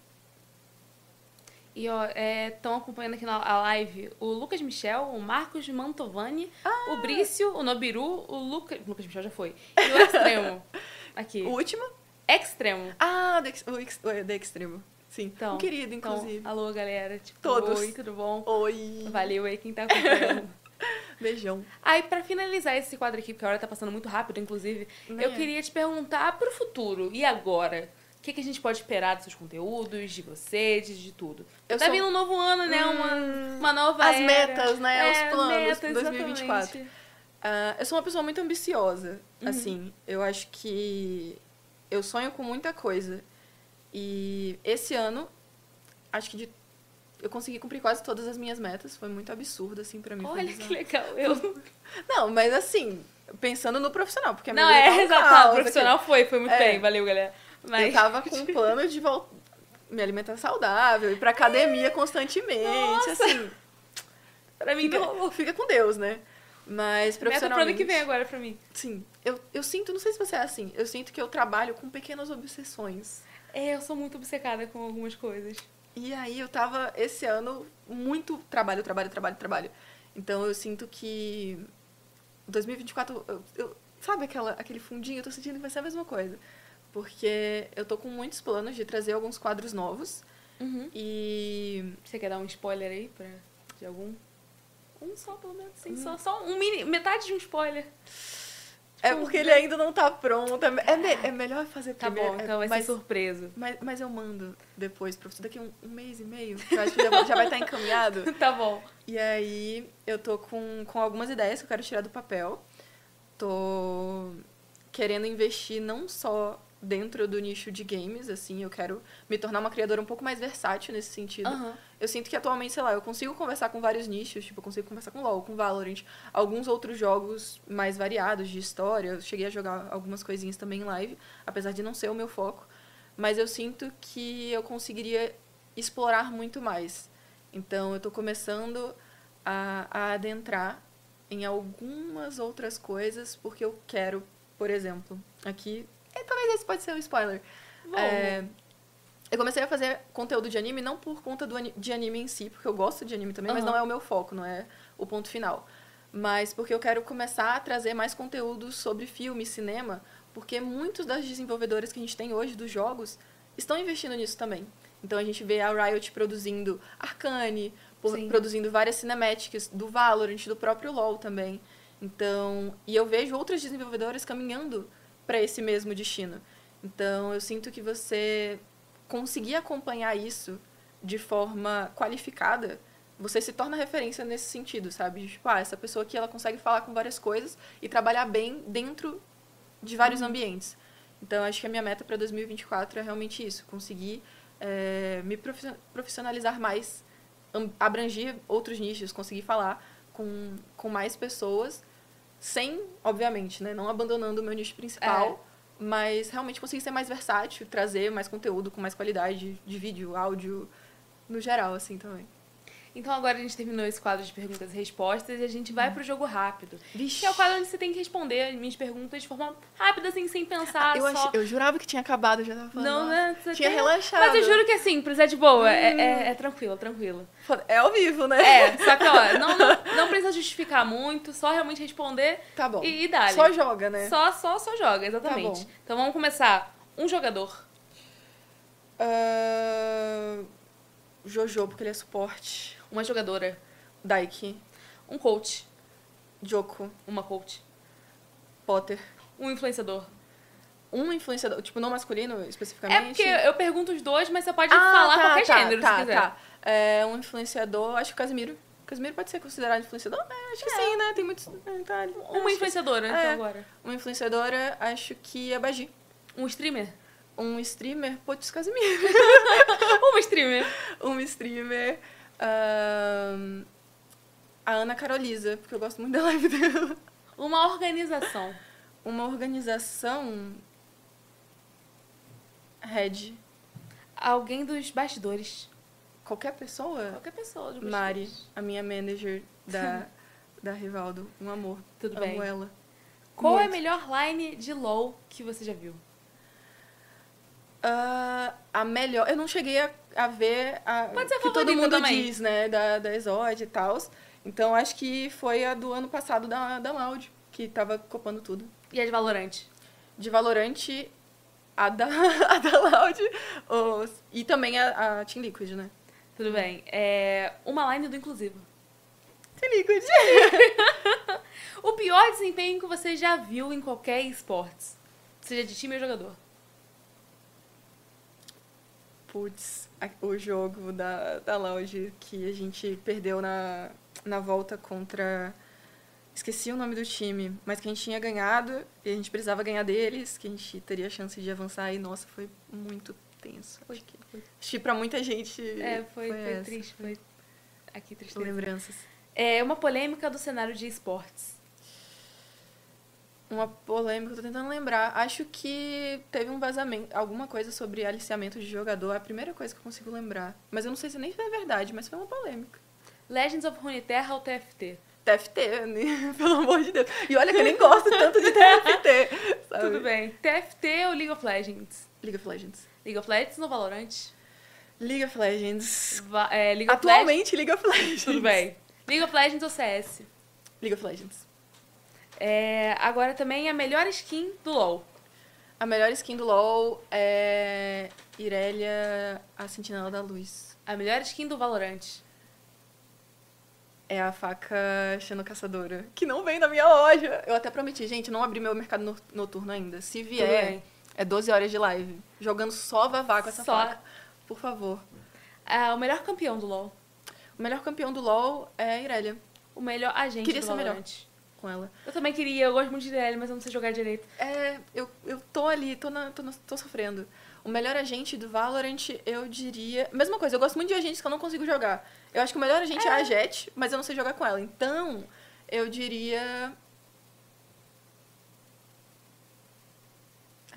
E ó, estão acompanhando aqui na a live o Lucas Michel, o Marcos Mantovani, Ah! o Brício, o Nobiru, o Lucas. Lucas Michel já foi. E o Extremo. Aqui. O último? Extremo. Ah, do o, ex- o The Extremo. Sim. Então, um querido, Então, inclusive. alô, galera. Tipo, Todos. Oi, tudo bom? Oi. Valeu aí quem tá acompanhando. Beijão. Aí, pra finalizar esse quadro aqui, porque a hora tá passando muito rápido, inclusive, Né? eu queria te perguntar pro futuro. E agora? O que, que a gente pode esperar dos seus conteúdos, de você, de, de tudo? Eu tá sou- vindo um novo ano, né? Uma, Hum, uma nova as era. metas, né? É, Os planos metas, pra 2024. exatamente. Ah, eu sou uma pessoa muito ambiciosa, Uhum. assim. Eu acho que eu sonho com muita coisa. E esse ano, acho que de- eu consegui cumprir quase todas as minhas metas. Foi muito absurdo, assim, pra mim. Olha que legal. Eu... Não, mas assim, pensando no profissional, porque a Não, é, um exato. caos O aqui. profissional foi, foi muito É. bem. Valeu, galera. Mas... Eu tava com um plano de vol- me alimentar saudável, ir pra academia constantemente, Nossa. assim. pra mim Fica, não fica com Deus, né? Mas Meta pro ano profissionalmente... que vem agora pra mim. Sim, eu, eu sinto, não sei se você é assim, eu sinto que eu trabalho com pequenas obsessões. É, eu sou muito obcecada com algumas coisas. E aí eu tava, esse ano, muito trabalho, trabalho, trabalho, trabalho. Então eu sinto que 2024, eu, eu- sabe aquela, aquele fundinho? Eu tô sentindo que vai ser a mesma coisa. Porque eu tô com muitos planos de trazer alguns quadros novos. Uhum. E Você quer dar um spoiler aí pra, de algum? Um só, pelo menos. Sim, só, só um mini, metade de um spoiler. é Tipo, porque ele ainda não tá pronto. É, me- é, é melhor fazer Tá primeiro. bom, é- então vai mas, ser surpresa. mas, mas eu mando depois pra você. Daqui um, um mês e meio. Eu acho que já, vai- já vai estar encaminhado. tá bom. E aí eu tô com, com algumas ideias que eu quero tirar do papel. Tô querendo investir não só dentro do nicho de games, assim, eu quero me tornar uma criadora um pouco mais versátil nesse sentido. Aham. Eu sinto que atualmente, sei lá, eu consigo conversar com vários nichos, tipo, eu consigo conversar com LoL, com Valorant, alguns outros jogos mais variados de história. Eu cheguei a jogar algumas coisinhas também em live, apesar de não ser o meu foco. Mas eu sinto que eu conseguiria explorar muito mais. Então, eu tô começando a, a adentrar em algumas outras coisas, porque eu quero, por exemplo, aqui. É, talvez esse pode ser um spoiler. Bom, É, eu comecei a fazer conteúdo de anime não por conta do de anime em si, porque eu gosto de anime também, mas não é o meu foco, não é o ponto final. Mas porque eu quero começar a trazer mais conteúdo sobre filme, cinema, porque muitos das desenvolvedoras que a gente tem hoje dos jogos estão investindo nisso também. Então a gente vê a Riot produzindo Arcane, por- produzindo várias cinematics do Valorant, do próprio LoL também. Então, e eu vejo outras desenvolvedoras caminhando para esse mesmo destino. Então, eu sinto que você conseguir acompanhar isso de forma qualificada, você se torna referência nesse sentido, sabe? Tipo, ah, essa pessoa aqui ela consegue falar com várias coisas e trabalhar bem dentro de vários ambientes. Então, acho que a minha meta para 2024 é realmente isso, conseguir eh, me profi- profissionalizar mais, abranger outros nichos, conseguir falar com, com mais pessoas, sem, obviamente, né, não abandonando o meu nicho principal, mas realmente conseguir ser mais versátil, trazer mais conteúdo com mais qualidade de vídeo, áudio, no geral, assim, também. Então agora a gente terminou esse quadro de perguntas e respostas e a gente vai pro jogo rápido. Vixe, Que é o quadro onde você tem que responder as minhas perguntas de forma rápida, assim, sem pensar. eu, só... achei- eu jurava que tinha acabado, eu já tava falando. Não, né? Você Tinha tem- relaxado. Mas eu juro que é simples, é de boa. É, Hum. é, é tranquilo, tranquilo. Foda- É ao vivo, né? É, só que, ó, não, não, não precisa justificar muito, só realmente responder Tá bom. e, e dá. Só joga, né? Só, só, só joga, exatamente. Tá então vamos começar. Um jogador. Ah, Jojo, porque ele é suporte. Uma jogadora. Daiki. Um coach. Joko. Uma coach. Potter. Um influenciador. Um influenciador, tipo, não masculino especificamente? É porque eu pergunto os dois, mas você pode Ah, falar tá, qualquer tá, gênero, tá, se quiser. Tá. É, um influenciador, acho que o Casimiro. Casimiro pode ser considerado influenciador? É, acho que É. sim, né? Tem muitos. é, tá, Uma que- influenciadora, então, É. agora. Uma influenciadora, acho que é Bagi. Um streamer. Um streamer, Putz Casimiro. Uma streamer. um streamer. Ahn, a Ana Caroliza, porque eu gosto muito da live dela. Uma organização. Uma organização. Red. Alguém dos bastidores. Qualquer pessoa. Qualquer pessoa dos Mari, bastidores. a minha manager da, da Rivaldo. Um amor. Tudo Amo bem. ela. Qual é a Muito. melhor line de LoL que você já viu? Ah, a melhor. Eu não cheguei a, a ver a que todo mundo também. diz, né? Da, da Exod e tal. Então acho que foi a do ano passado da, da Loud, que tava copando tudo. E a de Valorant? De Valorant, a da, a da Loud. os- e também a, a Team Liquid, né? Tudo bem. É uma line do inclusivo. Team Liquid. O pior desempenho que você já viu em qualquer esportes. Seja de time ou jogador. Putz, a- o jogo da, da Loud que a gente perdeu na, na volta contra. Esqueci o nome do time, mas que a gente tinha ganhado e a gente precisava ganhar deles, que a gente teria chance de avançar e, nossa, foi muito tenso. Acho que, acho que pra muita gente. É, foi, foi, essa. triste. Foi aqui tristeza. Lembranças. É uma polêmica do cenário de esportes. Uma polêmica, eu tô tentando lembrar. Acho que teve um vazamento, alguma coisa sobre aliciamento de jogador, é a primeira coisa que eu consigo lembrar. Mas eu não sei se nem é verdade, mas foi uma polêmica. Legends of Runeterra ou TFT? TFT, né? pelo amor de Deus. E olha que eu nem gosto tanto de TFT, sabe? Tudo bem. TFT ou League of Legends? League of Legends. League of Legends ou Valorant? League of Legends. Va- é, League of Legends. Atualmente, League of Legends. Tudo bem. League of Legends ou CS? League of Legends. É, agora também a melhor skin do LoL. A melhor skin do LoL é Irelia, a Sentinela da Luz. A melhor skin do Valorant. É a faca Xeno Caçadora, que não vem da minha loja. Eu até prometi, gente, não abri meu mercado no- noturno ainda. Se vier, é 12 horas de live. Jogando só vavá com essa Só. faca. Por favor. Ah, o melhor campeão do LoL. O melhor campeão do LoL é Irelia, O melhor agente Queria do ser melhor. Com ela. Eu também queria, eu gosto muito de DL, mas eu não sei jogar direito. É, eu, eu tô ali, tô, na, tô, na- tô sofrendo. O melhor agente do Valorant, eu diria. Mesma coisa, eu gosto muito de agentes que eu não consigo jogar. Eu acho que o melhor agente é, a Jet, mas eu não sei jogar com ela. Então, eu diria.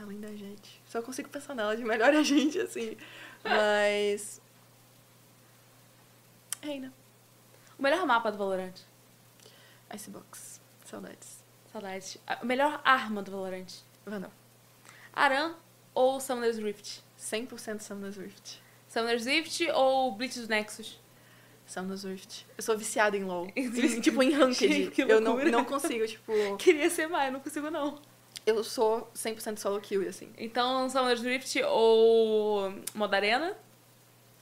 Além da Jet. Só consigo pensar nela de melhor agente, assim. Mas. Reina. O melhor mapa do Valorant. Icebox. Saudades. Saudades. A melhor arma do Valorant. Vandal. Aran ou Summoner's Rift? 100% Summoner's Rift. Summoner's Rift ou Blitz do Nexus? Summoner's Rift. Eu sou viciada em LoL. Em- tipo, em Ranked. Eu não, não consigo, tipo... Queria ser mais, não consigo não. Eu sou 100% solo kill, assim. Então, Summoner's Rift ou modo arena?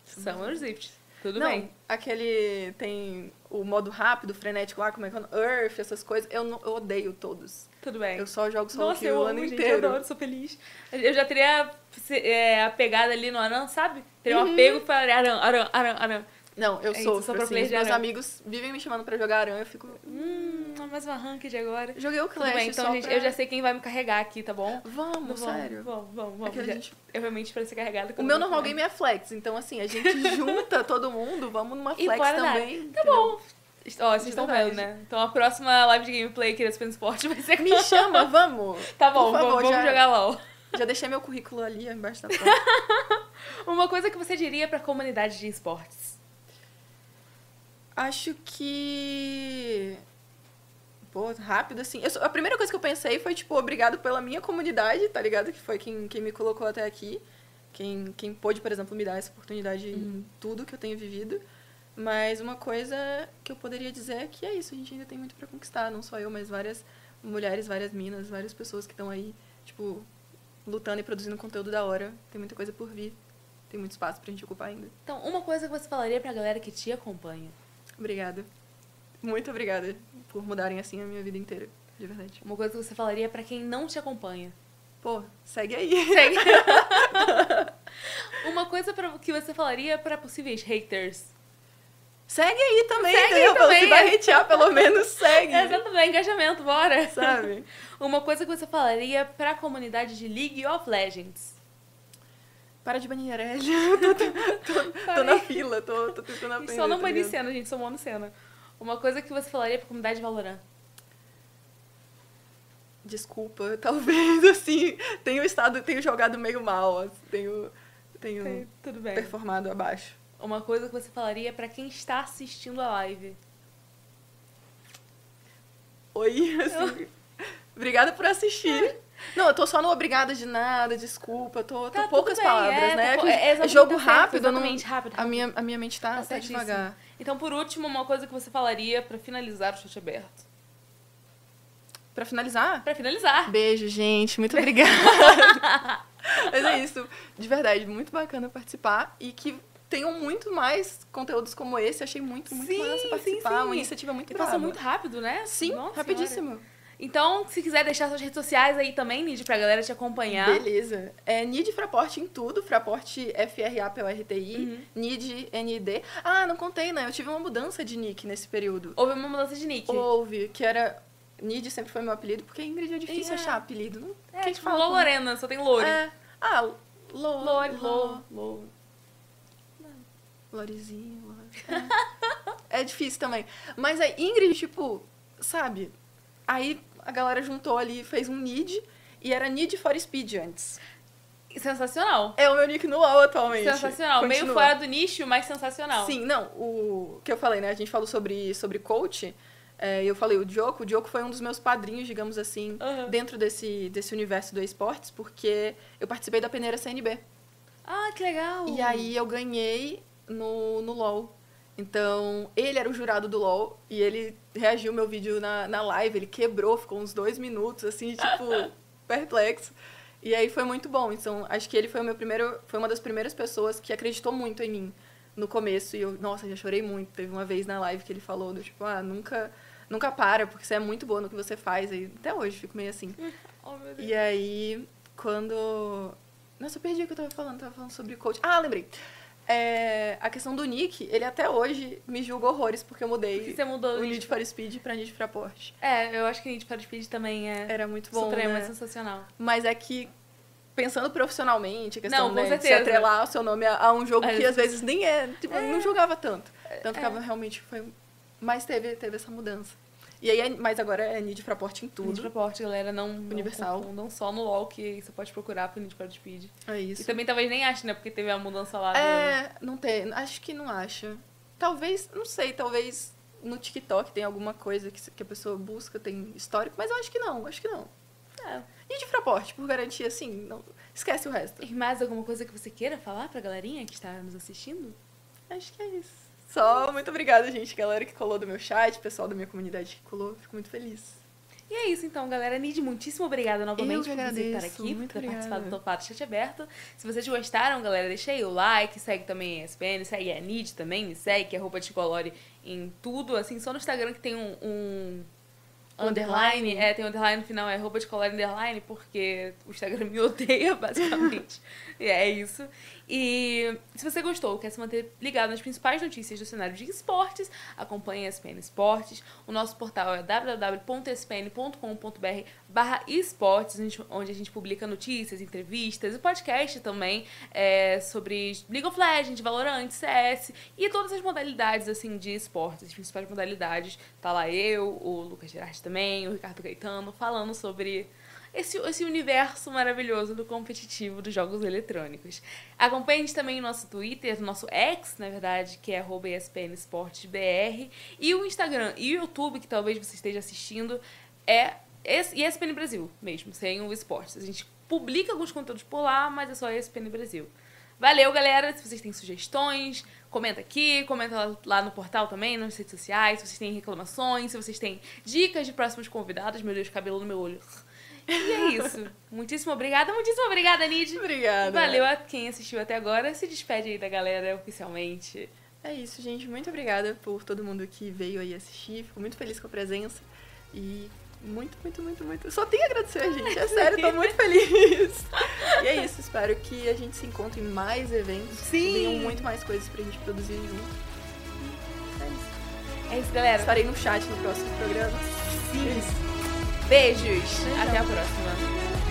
Summoner's Rift. Tudo não, bem. aquele... Tem o modo rápido, frenético lá, como é que é? Earth, essas coisas. Eu, não, eu odeio todos. Tudo bem. Eu só jogo solo Nossa, eu o amo, ano gente, inteiro. eu adoro, sou feliz. Eu já teria é, a pegada ali no Aran, sabe? Teria um Uhum. apego e falaria Aran, Aran, Aran, Aran. Não, eu É sou, isso, só pra assim, meus amigos vivem me chamando pra jogar Aran, eu fico... Hum, mais uma ranked agora. Joguei o Tudo Clash bem, então, gente, pra- eu já sei quem vai me carregar aqui, tá bom? Vamos, sério. Vamos, vamos, É vamos. a Já- gente- Eu realmente espero ser carregada. O meu normal game é flex, então assim, a gente junta todo mundo, vamos numa flex também. Tá bom. Ó, vocês De estão vendo, né? Então a próxima live de gameplay aqui da Spin Sport vai ser Me chama, vamos! Tá bom, favor, vamos, vamos já- jogar LOL. Já deixei meu currículo ali embaixo da porta. Uma coisa que você diria pra comunidade de esportes. Acho que. Pô, rápido assim. Eu a primeira coisa que eu pensei foi, tipo, obrigado pela minha comunidade, tá ligado? Que foi quem, quem me colocou até aqui. Quem, quem pôde, por exemplo, me dar essa oportunidade Uhum. em tudo que eu tenho vivido. Mas uma coisa que eu poderia dizer é que é isso, a gente ainda tem muito pra conquistar. Não só eu, mas várias mulheres, várias minas, várias pessoas que estão aí, tipo, lutando e produzindo conteúdo da hora. Tem muita coisa por vir. Tem muito espaço pra gente ocupar ainda. Então, uma coisa que você falaria pra galera que te acompanha. Obrigada. Muito obrigada por mudarem assim a minha vida inteira. De verdade. Uma coisa que você falaria pra quem não te acompanha. Pô, segue aí. Segue. uma coisa pra, que você falaria pra possíveis haters. Segue aí também, Segue aí entendeu? Pra também. Se vai hatear, pelo menos segue. Exatamente, engajamento, bora. Sabe? Uma coisa que você falaria pra comunidade de League of Legends. Para de banir Irelia. tô, tô, tô, tô na fila, tô, tô tentando E aprender. só não tá banir cena, gente, só cena. Uma coisa que você falaria pra comunidade de Valorant. Desculpa, talvez, assim, tenho estado, tenho jogado meio mal, assim, tenho, tenho tudo bem. performado abaixo. Uma coisa que você falaria pra quem está assistindo a live. Oi, assim, obrigada por assistir. Não, eu tô só no obrigada de nada, desculpa, tô, tô Tá, tudo poucas bem, palavras, é, né? tá que po- é, exatamente, jogo tá certo, rápido, eu não, rápido, A, rápido. minha, a minha mente tá, Tá tá, devagar. Então, por último, uma coisa que você falaria pra finalizar o chat aberto. Pra finalizar, Pra finalizar. beijo, gente, muito obrigada. Mas é isso, de verdade, muito bacana participar e que tenham muito mais conteúdos como esse. Achei muito, muito Sim, massa sim, participar, sim. uma iniciativa muito E braba. muito rápido, né? Sim, Nossa rapidíssimo. Senhora. Então, se quiser deixar suas redes sociais aí também, Nid, pra galera te acompanhar. Beleza. É NID Fraporte em tudo. Fraporte F-R-A-P-O-R-T-I. Uhum. NID N-I-D. Ah, não contei, né? Eu tive uma mudança de nick nesse período. Houve uma mudança de nick. Houve, que era... NID sempre foi meu apelido, porque Ingrid é difícil É. achar apelido. Não, É, quem tipo, fala Lô Lorena, só tem Lore. É. Ah. Lore, Lô. Lô, Lô. Lorezinho. Lore. É. é difícil também. Mas a Ingrid, tipo, sabe? Aí a galera juntou ali, fez um NID. E era NID for Speed antes. Sensacional. É o meu nick no UOL atualmente. Sensacional. Meio Continua. fora do nicho, mas sensacional. Sim, não, o que eu falei, né? A gente falou sobre, sobre coach. é, eu falei, o Diogo, o Diogo foi um dos meus padrinhos, digamos assim, Aham. dentro desse, desse universo do esportes, porque eu participei da peneira CNB. Ah, que legal. E aí eu ganhei no, no LOL. Então, ele era o jurado do LOL e ele reagiu ao meu vídeo na, na live, ele quebrou, ficou uns dois minutos, assim, tipo, perplexo. E aí foi muito bom. Então, acho que ele foi o meu primeiro, foi uma das primeiras pessoas que acreditou muito em mim no começo. E eu, nossa, já chorei muito. Teve uma vez na live que ele falou, do, tipo, ah, nunca, nunca para, porque você é muito boa no que você faz. E até hoje fico meio assim. Oh, meu Deus. E aí, quando. Nossa, eu perdi o que eu tava falando. Tava falando sobre coach. Ah, lembrei. É, a questão do Nick, ele até hoje me julga horrores porque eu mudei Porque você mudou o Need for Speed pra Need for Porsche. É, eu acho que Need for Speed também é Era muito bom, supremo, né? é sensacional. Mas é que, pensando profissionalmente, a questão Não, né, de se atrelar o seu nome a, a um jogo É. que às vezes nem é. Tipo, eu não jogava tanto. Tanto que É. acaba realmente foi. Mas teve, teve essa mudança. E aí, é- mas agora é Need for Porsche em Need tudo. for Porsche, galera, não, Universal. não confundam só no LoL, que você pode procurar pro Need for Speed. É isso. E também talvez nem ache, né? Porque teve a mudança lá do... É, não tem. Acho que não acha. Talvez, não sei, talvez no TikTok tem alguma coisa que, que a pessoa busca, tem histórico, mas eu acho que não, acho que não. É. E de Fraporte, por garantia, assim, não, esquece o resto. E mais alguma coisa que você queira falar pra galerinha que está nos assistindo? Acho que é isso. Só muito obrigada, gente, galera que colou do meu chat, pessoal da minha comunidade que colou, fico muito feliz. E é isso então, galera. Nid, muitíssimo obrigada novamente por você estar agradeço, aqui, muito por ter obrigada. participado do Topado Chat Aberto. Se vocês gostaram, galera, deixa aí o like, segue também a ESPN, segue a Nid também, me segue, que é roupa de colore em tudo, assim, só no Instagram que tem um... um Underline, Underline. é, tem um underline no final, é roupa de colar underline, porque o Instagram me odeia, basicamente. e é isso. E se você gostou, quer se manter ligado nas principais notícias do cenário de esportes, acompanhe a SPN Esportes. O nosso portal é www.spn.com.br barra esportes, onde- onde a gente publica notícias, entrevistas e podcast também é, sobre League of Legends, Valorant, CS e todas as modalidades assim de esportes, as principais modalidades. Tá lá eu, o Lucas Gerardi também, o Ricardo Caetano, falando sobre esse, esse universo maravilhoso do competitivo dos jogos eletrônicos. Acompanhe também no nosso Twitter, no nosso X, na verdade, que é arroba ESPN Esportes BR, e o Instagram e o YouTube, que talvez você esteja assistindo, é es- ESPN Brasil mesmo, sem o esportes. A gente publica alguns conteúdos por lá, mas é só ESPN Brasil. Valeu, galera. Se vocês têm sugestões, comenta aqui, comenta lá no portal também, nas redes sociais. Se vocês têm reclamações, se vocês têm dicas de próximos convidados. Meu Deus, cabelo no meu olho. E é isso. Muitíssimo obrigada, muitíssimo obrigada, Nid. Obrigada. Valeu a quem assistiu até agora. Se despede aí da galera oficialmente. É isso, gente. Muito obrigada por todo mundo que veio aí assistir. Fico muito feliz com a presença. E muito, muito, muito, muito. Só tenho a agradecer, gente. É sério, tô muito feliz. E é isso. Espero que a gente se encontre em mais eventos. Sim. Venham muito mais coisas pra gente produzir junto. E é isso. É isso, galera. Estarei no chat no próximo programa. Sim. É. Beijos. Até a próxima.